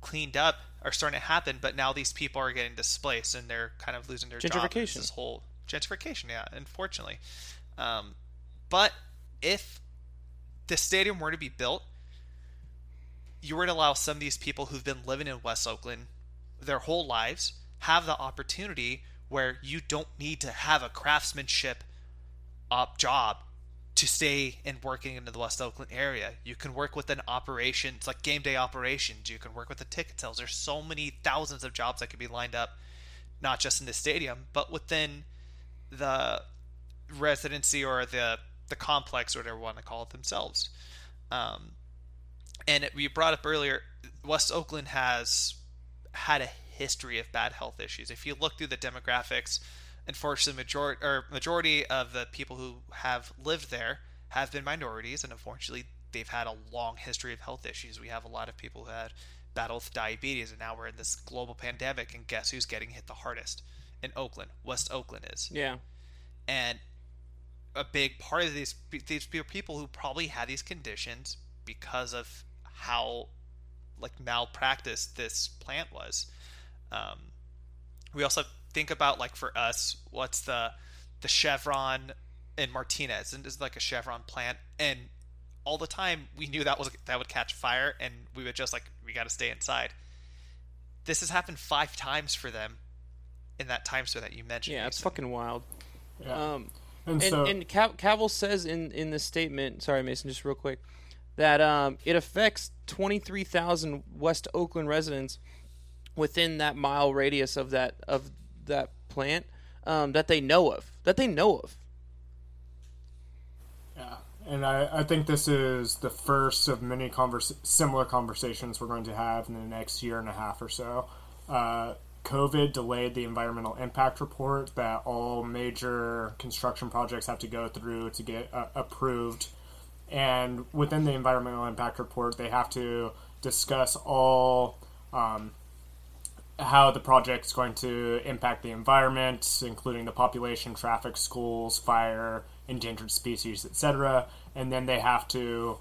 cleaned up are starting to happen, but now these people are getting displaced and they're kind of losing their. Job. This whole gentrification, yeah, unfortunately. Um, but if the stadium were to be built, you were to allow some of these people who've been living in West Oakland their whole lives have the opportunity where you don't need to have a craftsmanship uh, job to stay and working into the West Oakland area. You can work with an operation, it's like game day operations. You can work with the ticket sales. There's so many thousands of jobs that could be lined up, not just in the stadium, but within the residency or the the complex or whatever you want to call it themselves. Um, and we brought up earlier, West Oakland has had a history of bad health issues. If you look through the demographics, unfortunately, majority or majority of the people who have lived there have been minorities, and unfortunately, they've had a long history of health issues. We have a lot of people who had battle with diabetes, and now we're in this global pandemic, and guess who's getting hit the hardest? In Oakland, West Oakland is. Yeah. And a big part of these these people who probably had these conditions because of how like malpractice this plant was. Um, we also think about like for us, what's the the Chevron in Martinez, and is like a Chevron plant, and all the time we knew that was that would catch fire, and we would just like we got to stay inside. This has happened five times for them in that time so that you mentioned. Yeah, it's fucking wild. Yeah. Um, and, and, so, and Cav- Kaval says in in this statement, sorry Mason, just real quick, that um, it affects 23,000 West Oakland residents within that mile radius of that of that plant um, that they know of. That they know of. yeah, and I, I think this is the first of many convers- similar conversations we're going to have in the next year and a half or so. Uh, COVID delayed the environmental impact report that all major construction projects have to go through to get uh, approved. And within the environmental impact report, they have to discuss all um, how the project is going to impact the environment, including the population, traffic, schools, fire, endangered species, etc. And then they have to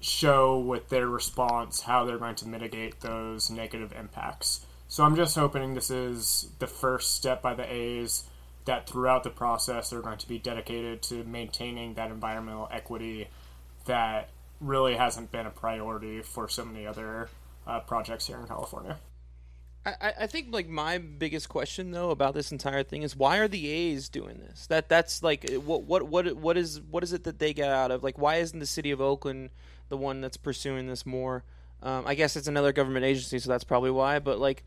show with their response how they're going to mitigate those negative impacts. So I'm just hoping this is the first step by the A's that throughout the process they're going to be dedicated to maintaining that environmental equity that really hasn't been a priority for so many other uh, projects here in California. I, I think like my biggest question though about this entire thing is why are the A's doing this? That that's like what what what what is what is it that they get out of like why isn't the city of Oakland the one that's pursuing this more? Um, I guess it's another government agency, so that's probably why. But like,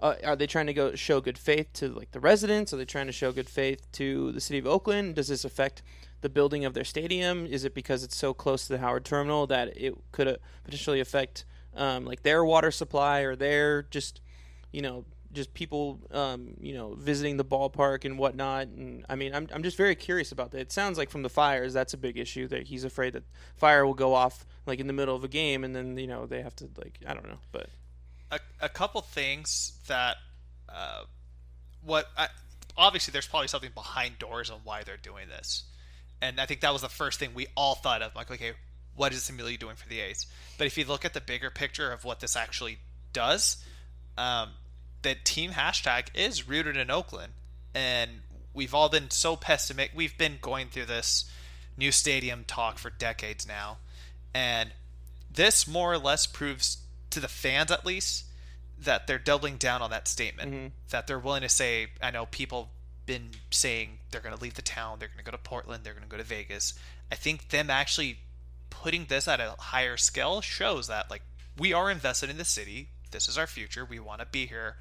uh, are they trying to go show good faith to like the residents? Are they trying to show good faith to the city of Oakland? Does this affect the building of their stadium? Is it because it's so close to the Howard Terminal that it could uh, potentially affect um, like their water supply or their just you know just people um, you know visiting the ballpark and whatnot. And i mean I'm, I'm just very curious about that. It sounds like from the fires that's a big issue that he's afraid that fire will go off like in the middle of a game and then you know they have to like i don't know but a, a couple things that uh, what I, obviously there's probably something behind doors on why they're doing this. And i think that was the first thing we all thought of like okay what is Amelia doing for the a's? But if you look at the bigger picture of what this actually does um, the team hashtag is rooted in Oakland, and we've all been so pessimistic. We've been going through this new stadium talk for decades now, and this more or less proves to the fans, at least, that they're doubling down on that statement. Mhm. That they're willing to say, I know people been saying they're going to leave the town, they're going to go to Portland, they're going to go to Vegas. I think them actually putting this at a higher scale shows that like we are invested in the city. This is our future. We want to be here.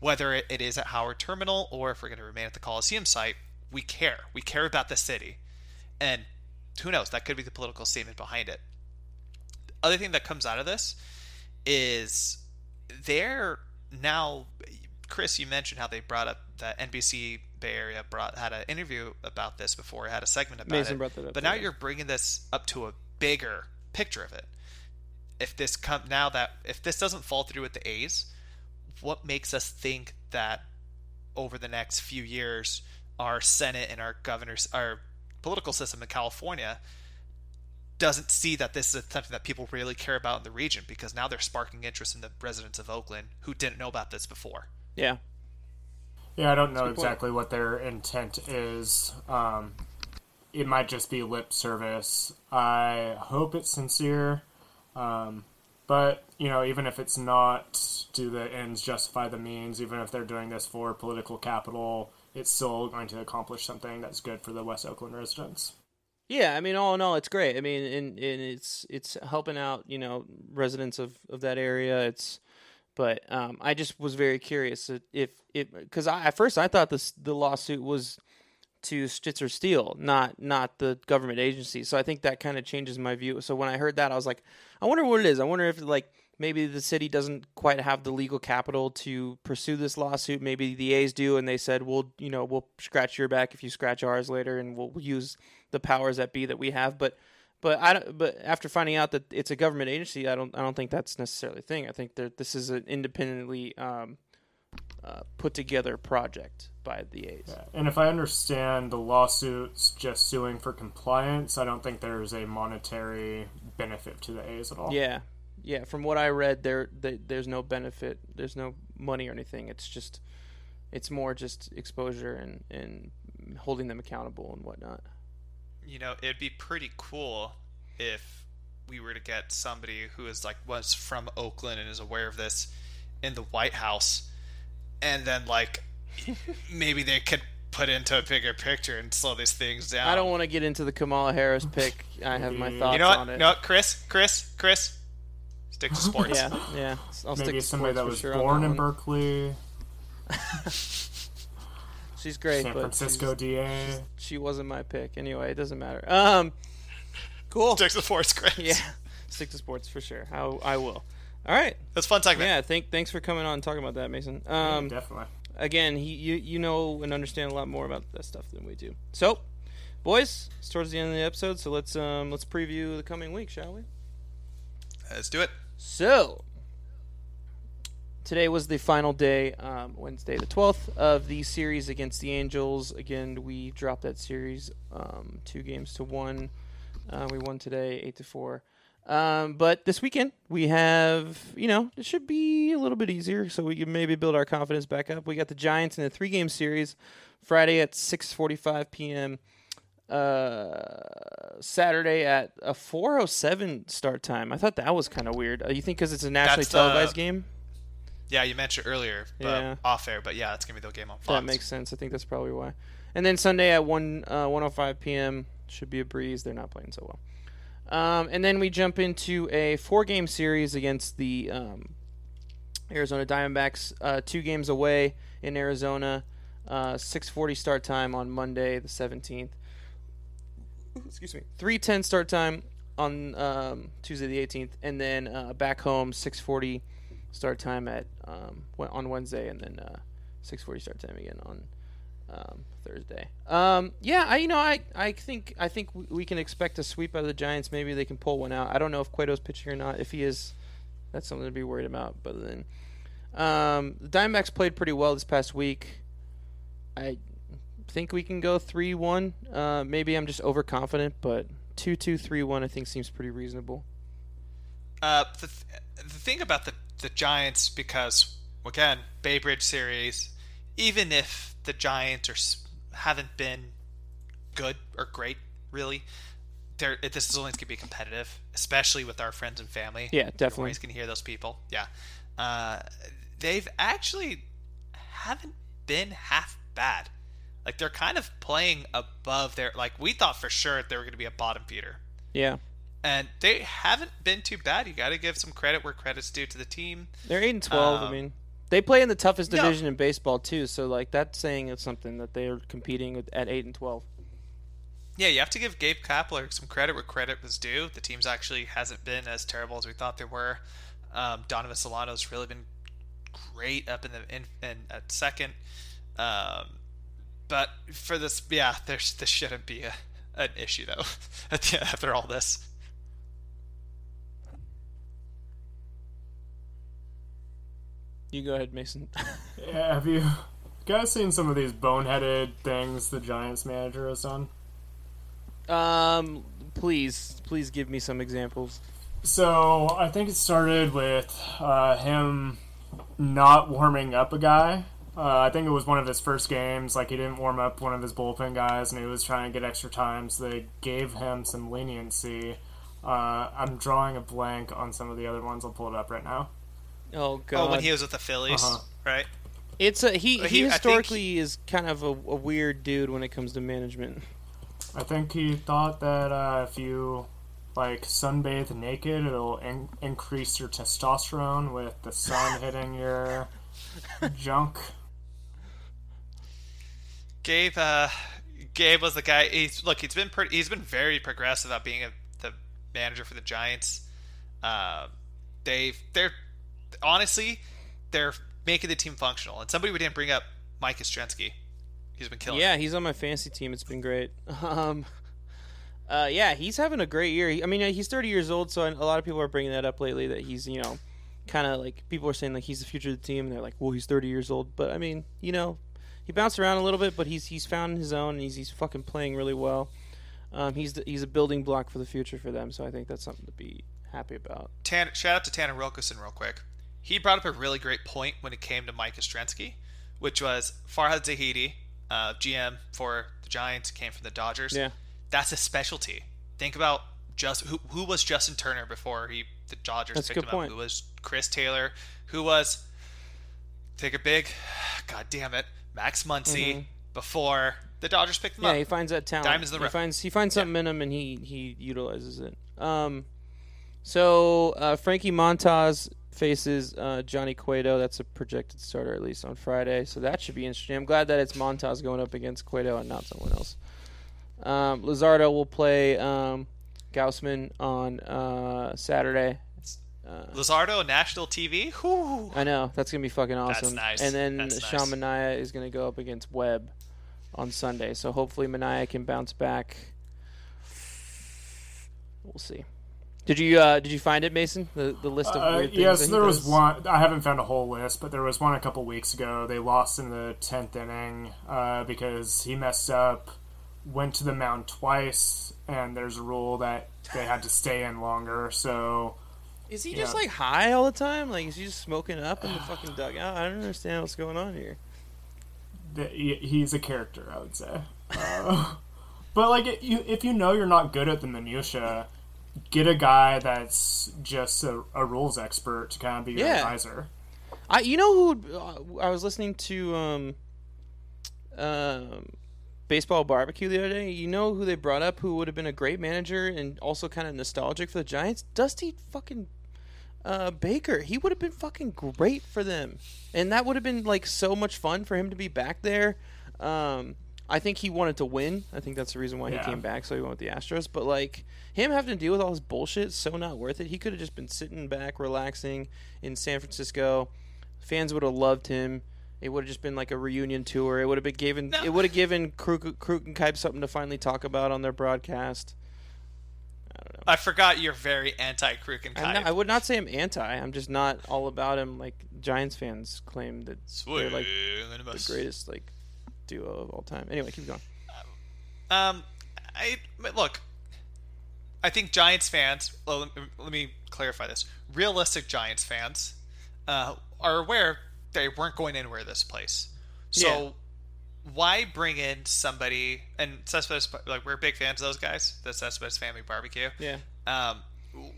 Whether it, is at Howard Terminal or if we're going to remain at the Coliseum site, we care. We care about the city. And who knows? That could be the political statement behind it. The other thing that comes out of this is they're now. Chris, you mentioned how they brought up that NBC Bay Area brought had an interview about this before, had a segment about Mason it. brought that up, but now you're bringing this up to a bigger picture of it. If this come now that if this doesn't fall through with the A's, what makes us think that over the next few years our Senate and our governors, our political system in California doesn't see that this is something that people really care about in the region because now they're sparking interest in the residents of Oakland who didn't know about this before. yeah Yeah, I don't know good point. exactly what their intent is. Um, it might just be lip service. I hope it's sincere. Um, but, you know, even if it's not, do the ends justify the means? Even if they're doing this for political capital, it's still going to accomplish something that's good for the West Oakland residents. Yeah, I mean, all in all, it's great. I mean, and, and it's it's helping out, you know, residents of, of that area. It's, but um, I just was very curious if if because I at first I thought this the lawsuit was to Schnitzer Steel, not not the government agency. So I think that kind of changes my view. So when I heard that, I was like, I wonder what it is. I wonder if like maybe the city doesn't quite have the legal capital to pursue this lawsuit. Maybe the A's do, and they said, "We'll, you know, we'll scratch your back if you scratch ours later, and we'll use the powers that be that we have." But, but I, don't- but after finding out that it's a government agency, I don't, I don't think that's necessarily a thing. I think that this is an independently um, uh, put together project by the A's. Yeah. And if I understand the lawsuit's just suing for compliance, I don't think there's a monetary benefit to the A's at all. Yeah, yeah. From what I read, there, th there's no benefit. There's no money or anything. It's just, it's more just exposure and and holding them accountable and whatnot. you know, it'd be pretty cool if we were to get somebody who is like was from Oakland and is aware of this in the White House, and then like maybe they could put into a bigger picture and slow these things down. I don't want to get into the Kamala Harris pick. I have my Maybe- thoughts You know what? on it. No, Chris, Chris, Chris, stick to sports. Yeah, yeah. I'll stick Maybe to somebody that was sure born that in. Berkeley, She's great, San but Francisco she's- DA. she wasn't my pick. Anyway, it doesn't matter. Um, cool. Stick to sports, Chris. Yeah, stick to sports for sure. I, I will. All right. that's fun segment. Yeah. Thank. Thanks for coming on and talking about that, Mason. Um, Definitely. again, he, you you know and understand a lot more about that stuff than we do. So, boys, it's towards the end of the episode, so let's um let's preview the coming week, shall we? Let's do it. So, today was the final day, um, Wednesday the twelfth of the series against the Angels. Again, we dropped that series um, two games to one. Uh, we won today, eight to four. Um, but this weekend we have, you know, it should be a little bit easier, so we can maybe build our confidence back up. We got the Giants in a three-game series, Friday at 6:45 p.m. Uh, Saturday at a 4:07 start time. I thought that was kind of weird. Uh, you think because it's a nationally That's, televised game? Yeah, you mentioned earlier, but Yeah. off air. But yeah, it's gonna be the game on Fox. That makes sense. I think that's probably why. And then Sunday at one uh, 105 p.m. should be a breeze. They're not playing so well. Um, and then we jump into a four-game series against the um, Arizona Diamondbacks. Uh, two games away in Arizona. Uh, 6:40 start time on Monday the 17th. Excuse me. 3:10 start time on um, Tuesday the 18th, and then uh, back home 6:40 start time at um, on Wednesday, and then uh, 6:40 start time again on um, Thursday. Um, yeah, I you know I, I think I think we, can expect a sweep out of the Giants. Maybe they can pull one out. I don't know if Cueto's pitching or not. If he is, that's something to be worried about. But then um, the Diamondbacks played pretty well this past week. I think we can go three one. Uh, maybe I'm just overconfident, but two two three one I think seems pretty reasonable. Uh, the, th- the thing about the, the Giants, because again, Bay Bridge series, even if the Giants are haven't been good or great, really, they're, this is always going to be competitive, especially with our friends and family. Yeah, You're definitely. always going to hear those people. Yeah, uh, they've actually haven't been half bad. Like they're kind of playing above their like we thought for sure they were going to be a bottom feeder Yeah, and they haven't been too bad. You got to give some credit where credit's due to the team. they're eight and twelve. I Um, mean, they play in the toughest division in baseball too. So like that's saying it's something that they are competing with at eight and twelve. Yeah, you have to give Gabe Kapler some credit where credit was due. The team's actually hasn't been as terrible as we thought they were. Um, Donovan Solano's really been great up in the in, in at second. Um, but for this, yeah, there's this shouldn't be a, an issue though. after all this, You go ahead, Mason. Yeah, have you guys seen some of these boneheaded things the Giants manager has done? um, please, please give me some examples. So I think it started with uh, him not warming up a guy. Uh, I think it was one of his first games. Like he didn't warm up one of his bullpen guys, and he was trying to get extra time. So they gave him some leniency. Uh, I'm drawing a blank on some of the other ones. I'll pull it up right now. Oh god, oh, when he was with the Phillies, Uh-huh. right? it's a he. He- He think historically is kind of a, a weird dude when it comes to management. I think he thought that uh, if you like sunbathe naked, it'll in- increase your testosterone with the sun hitting your junk. Gabe, uh, Gabe was the guy. He's look. He's been pretty. He's been very progressive about being a, the manager for the Giants. Uh, they they're honestly they're making the team functional. And somebody we didn't bring up, Mike Yastrzemski. He's been killing. Yeah, he's on my fantasy team. It's been great. Um, uh, yeah, he's having a great year. I mean, he's 30 years old, so a lot of people are bringing that up lately. That he's, you know, kind of like people are saying like he's the future of the team, and they're like, well, he's 30 years old. But I mean, you know, he bounced around a little bit, but he's he's found his own, and he's he's fucking playing really well. Um, he's the, he's a building block for the future for them, so I think that's something to be happy about. Tan, shout out to Tanner Wilkerson real quick. He brought up a really great point when it came to Mike Yastrzemski, which was Farhan Zaidi, uh, GM for the Giants, came from the Dodgers. Yeah, that's a specialty. Think about just who who was Justin Turner before he the Dodgers That's picked him point. up. Who was Chris Taylor? Who was take a big, god damn it, Max Muncy before the Dodgers picked him Mm-hmm. yeah, he finds that talent. Diamonds in the he finds he finds something in him, and he he utilizes it. Um, so uh, Frankie Montas faces uh, Johnny Cueto. That's a projected starter at least on Friday, so that should be interesting. I'm glad that it's Montas going up against Cueto and not someone else. Um, Luzardo will play um, Gausman on uh, Saturday. Luzardo national TV. Whew. I know that's gonna be fucking awesome. nice. And then That's Sean nice. Manaea is gonna go up against Webb on Sunday. So hopefully Manaea can bounce back. We'll see. Did you uh, did you find it, Mason? The the list of Uh, weird things. that yes, he there was one. I haven't found a whole list, but there was one a couple weeks ago. They lost in the tenth inning uh, because he messed up, went to the mound twice, and there's a rule that they had to stay in longer. So Is he yeah. just like high all the time? Like is he just smoking up in the fucking dugout? I don't understand what's going on here. th- he's a character, I would say. Uh, but like, you, if you know you're not good at the minutia, get a guy that's just a, a rules expert to kind of be your Yeah. advisor. I you know who uh, I was listening to um um baseball barbecue the other day. You know who they brought up who would have been a great manager and also kind of nostalgic for the Giants? Dusty fucking uh, Baker. He would have been fucking great for them, and that would have been like so much fun for him to be back there. Um, I think he wanted to win. I think that's the reason why Yeah. he came back. So he went with the Astros. But like him having to deal with all this bullshit, is so not worth it. He could have just been sitting back, relaxing in San Francisco. Fans would have loved him. It would have just been like a reunion tour. It would have been given. No. It would have given Kruk, Kruk and Kuip something to finally talk about on their broadcast. I forgot you're very anti Kruk and I'm not, I would not say I'm anti. I'm just not all about him. Like Giants fans claim that they're like the greatest like duo of all time. Anyway, keep going. Um, I look. I think Giants fans. Well, let, me, clarify this. Realistic Giants fans uh, are aware they weren't going anywhere this place. So Yeah. why bring in somebody? And Cespedes, like we're big fans of those guys. The Cespedes Family Barbecue. Yeah. Um,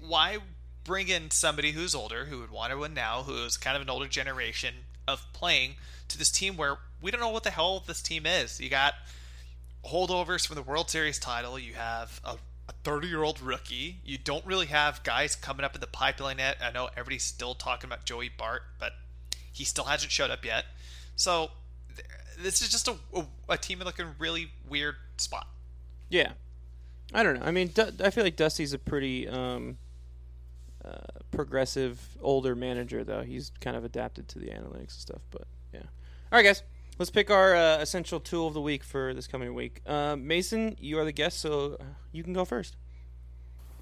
why bring in somebody who's older, who would want to win now, who's kind of an older generation of playing to this team where we don't know what the hell this team is? You got holdovers from the World Series title. You have a 30 year old rookie. You don't really have guys coming up in the pipeline yet. I know everybody's still talking about Joey Bart, but he still hasn't showed up yet. So this is just a, a, a team a really weird spot. Yeah. I don't know. I mean, I feel like Dusty's a pretty um, uh, progressive older manager, though. He's kind of adapted to the analytics and stuff. But yeah. All right, guys. Let's pick our uh, essential tool of the week for this coming week. Uh, Mason, you are the guest, so uh, you can go first.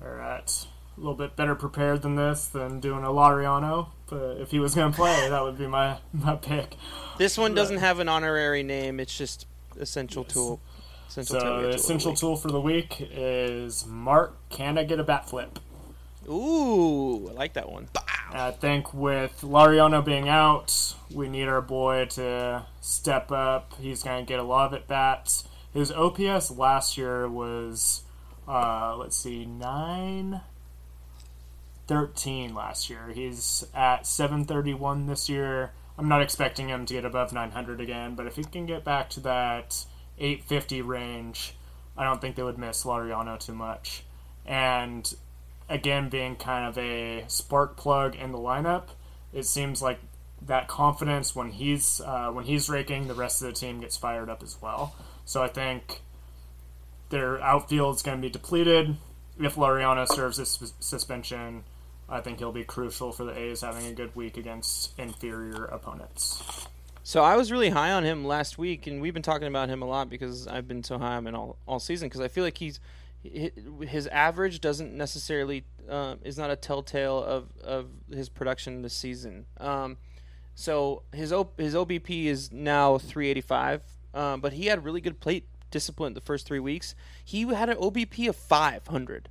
All right. A little bit better prepared than this than doing a Laureano, but if he was going to play, that would be my, my pick. This one doesn't have an honorary name. It's just essential tool. Essential So tool, the essential tool for the week is Mark. Can I get a bat flip? Ooh, I like that one. I think with Laureano being out, we need our boy to step up. He's going to get a lot of at bats. His OPS last year was, uh, let's see, 9 13 last year. He's at 731 this year. I'm not expecting him to get above 900 again, but if he can get back to that 850 range, I don't think they would miss Laureano too much. And again, being kind of a spark plug in the lineup, it seems like that confidence when he's uh, when he's raking, the rest of the team gets fired up as well. So I think their outfield is going to be depleted. If Laureano serves this suspension, I think he'll be crucial for the A's having a good week against inferior opponents. So I was really high on him last week, and we've been talking about him a lot because I've been so high on him all all season because I feel like he's his average doesn't necessarily um, is not a telltale of, of his production this season. Um, so his o, his OBP is now 385, um, but he had really good plate discipline the first three weeks. He had an OBP of 500,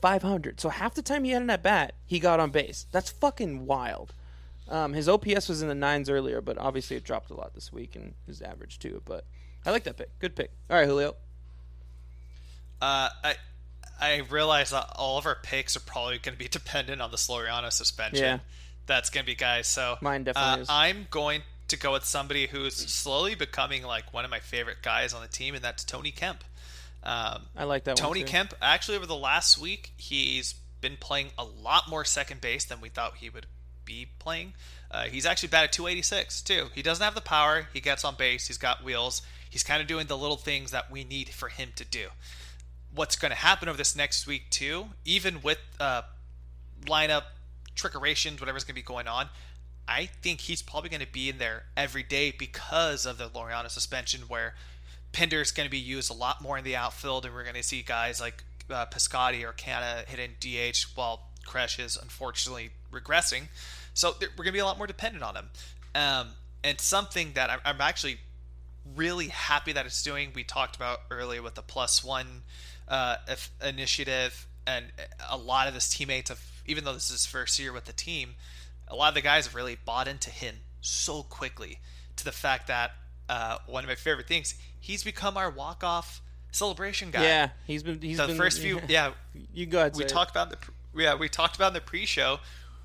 500. So half the time he had an at bat, he got on base. That's fucking wild. Um, his OPS was in the nines earlier, but obviously it dropped a lot this week, and his average too. But I like that pick. Good pick. All right, Julio. Uh, I I realize that all of our picks are probably going to be dependent on the Laureano suspension. Yeah. That's going to be guys. So mine definitely uh, is. I'm going to go with somebody who's slowly becoming like one of my favorite guys on the team, and that's Tony Kemp. Um, I like that. Tony Kemp. Actually, over the last week, he's been playing a lot more second base than we thought he would be playing. Uh, he's actually batted 286 too. He doesn't have the power. He gets on base. He's got wheels. He's kind of doing the little things that we need for him to do what's going to happen over this next week too, even with uh, lineup trickerations, whatever's going to be going on. I think he's probably going to be in there every day because of the Laureano suspension, where Pinder is going to be used a lot more in the outfield, and we're going to see guys like uh, or Canha hitting DH while Khrush is unfortunately regressing. So we're going to be a lot more dependent on him. Um, and something that I'm, I'm actually really happy that it's doing, we talked about earlier with the plus one uh, initiative, and a lot of his teammates have, even though this is his first year with the team, a lot of the guys have really bought into him so quickly to the fact that uh, one of my favorite things, he's become our walk off celebration guy. Yeah, he's been. He's the been, first few. Yeah, you go ahead. We talked about the. Yeah, we talked about in the pre-show.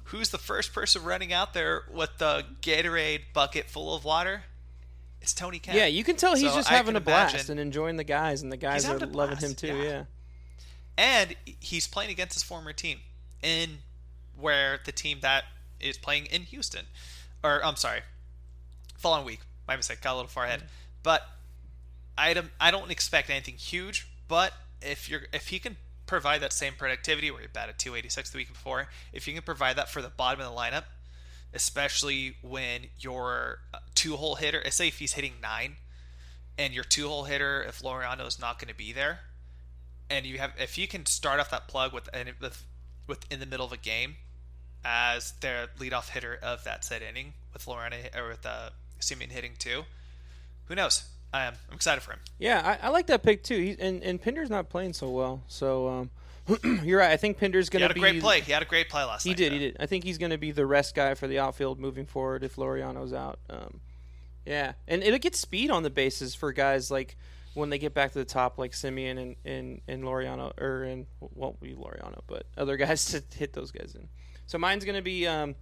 Who's the first person running out there with the Gatorade bucket full of water? It's Tony Kemp. Yeah, you can tell he's so just having a blast imagine, and enjoying the guys, and the guys are loving him too. Yeah. yeah. And he's playing against his former team in where the team that is playing in Houston, or I'm sorry, following week. My mistake. Got a little far ahead. Mm-hmm. But I don't, I don't expect anything huge. But if you're if he can provide that same productivity where he batted 286 the week before, if you can provide that for the bottom of the lineup, especially when your uh, two hole hitter, say if he's hitting nine, and your two hole hitter, if Laureano is not going to be there, and you have if you can start off that plug with with with in the middle of a game as their leadoff hitter of that set inning with Laureano or with uh, hitting two, who knows? I am. I'm excited for him. Yeah, I, I like that pick too. He, and and Pinder's not playing so well, so um, you're right. I think Pinder's going to be. He had a great play. He had a great play last he night. He did. Though. He did. I think he's going to be the rest guy for the outfield moving forward if Laureano's out. Um, yeah, and it'll get speed on the bases for guys like when they get back to the top, like Semien and and, and Laureano, or and won't be Laureano, but other guys to hit those guys in. So mine's going to be um,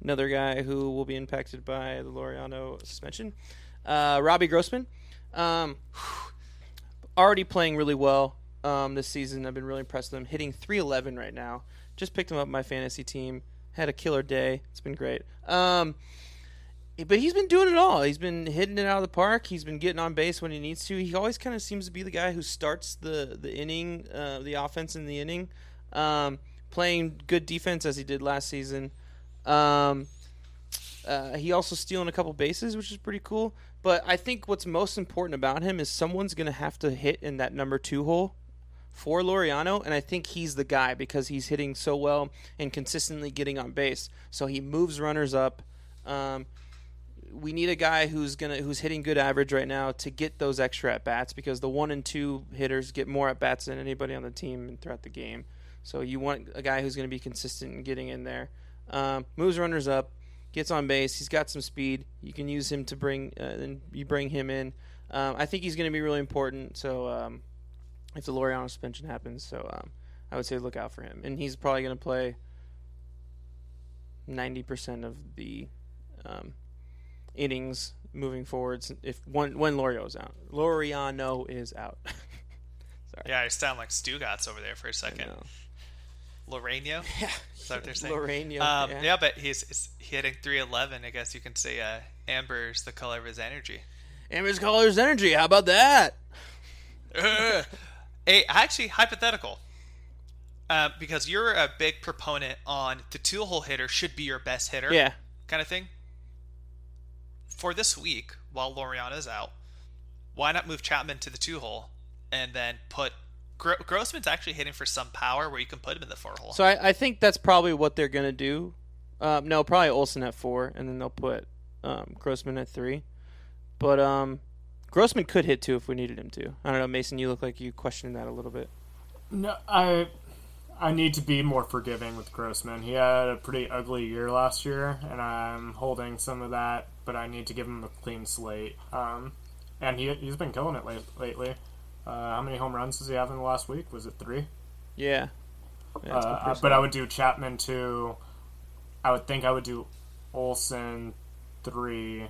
another guy who will be impacted by the Laureano suspension, uh, Robbie Grossman. Um, already playing really well um, this season. I've been really impressed with him. Hitting 311 right now. Just picked him up my fantasy team. Had a killer day. It's been great. Um, but he's been doing it all. He's been hitting it out of the park. He's been getting on base when he needs to. He always kind of seems to be the guy who starts the the inning, uh, the offense in the inning, um, playing good defense as he did last season. Um, uh, he also stealing a couple bases, which is pretty cool. But I think what's most important about him is someone's going to have to hit in that number two hole for Laureano, and I think he's the guy because he's hitting so well and consistently getting on base. So he moves runners up. Um, we need a guy who's gonna who's hitting good average right now to get those extra at bats because the one and two hitters get more at bats than anybody on the team throughout the game. So you want a guy who's going to be consistent in getting in there. Um, moves runners up, gets on base. He's got some speed. You can use him to bring uh, and you bring him in. Um, I think he's going to be really important. So um, if the Laureano suspension happens, so um, I would say look out for him. And he's probably going to play ninety percent of the um, innings moving forwards. If when when Laureano's out, Laureano is out. Sorry. Yeah, I sound like Stugotz over there for a second. Loreno? Yeah. Is that what they're saying? Loreno. Um, yeah. yeah. but he's, he's hitting 311. I guess you can say uh, amber's the color of his energy. Amber's color is energy. How about that? Uh, hey, actually, hypothetical. Uh, because you're a big proponent on the two hole hitter should be your best hitter. Yeah. Kind of thing. For this week, while Laureano's out, why not move Chapman to the two hole and then put Gro- Grossman's actually hitting for some power where you can put him in the four hole. So I, I think that's probably what they're gonna do. Um, no, probably Olson at four, and then they'll put um, Grossman at three. But um, Grossman could hit two if we needed him to. I don't know, Mason. You look like you questioned that a little bit. No, I I need to be more forgiving with Grossman. He had a pretty ugly year last year, and I'm holding some of that, but I need to give him a clean slate. Um, and he he's been killing it late, lately. Uh, how many home runs does he have in the last week? Was it three? Yeah. Yeah, Uh, but I would do Chapman two. I would think I would do Olson three,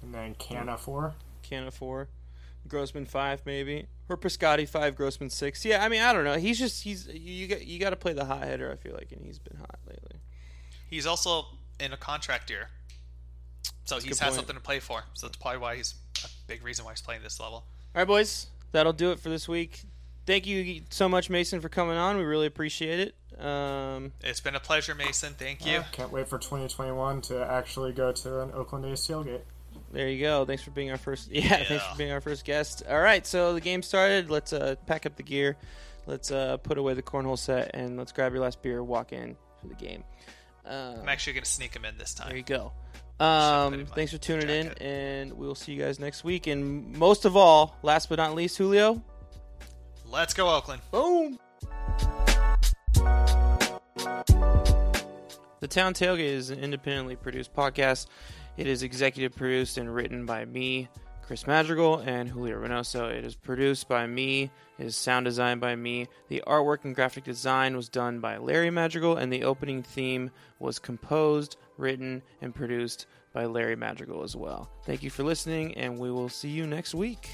and then Canha four. Canha four, Grossman five maybe, or Piscotti five, Grossman six. Yeah, I mean I don't know. He's just he's you got you got to play the hot hitter. I feel like, and he's been hot lately. He's also in a contract year, so That's he's had point. something to play for. So that's probably why he's a big reason why he's playing this level. All right, boys, that'll do it for this week. Thank you so much, Mason, for coming on. We really appreciate it. Um, It's been a pleasure, Mason. Thank you. Uh, can't wait for 2021 to actually go to an Oakland A's tailgate. There you go. Thanks for being our first. Yeah, thanks for being our first guest. All right, so the game started. Let's uh, pack up the gear. Let's uh, put away the cornhole set and let's grab your last beer. Walk in for the game. Uh, I'm actually going to sneak him in this time. There you go. Um, thanks for tuning jacket. in, and we will see you guys next week. And most of all, last but not least, Julio. Let's go, Oakland. Boom. The Town Tailgate is an independently produced podcast. It is executive produced and written by me, Chris Madrigal, and Julio Reynoso. It is produced by me. It is sound designed by me. The artwork and graphic design was done by Larry Madrigal, and the opening theme was composed, written, and produced by Larry Madrigal as well. Thank you for listening, and we will see you next week.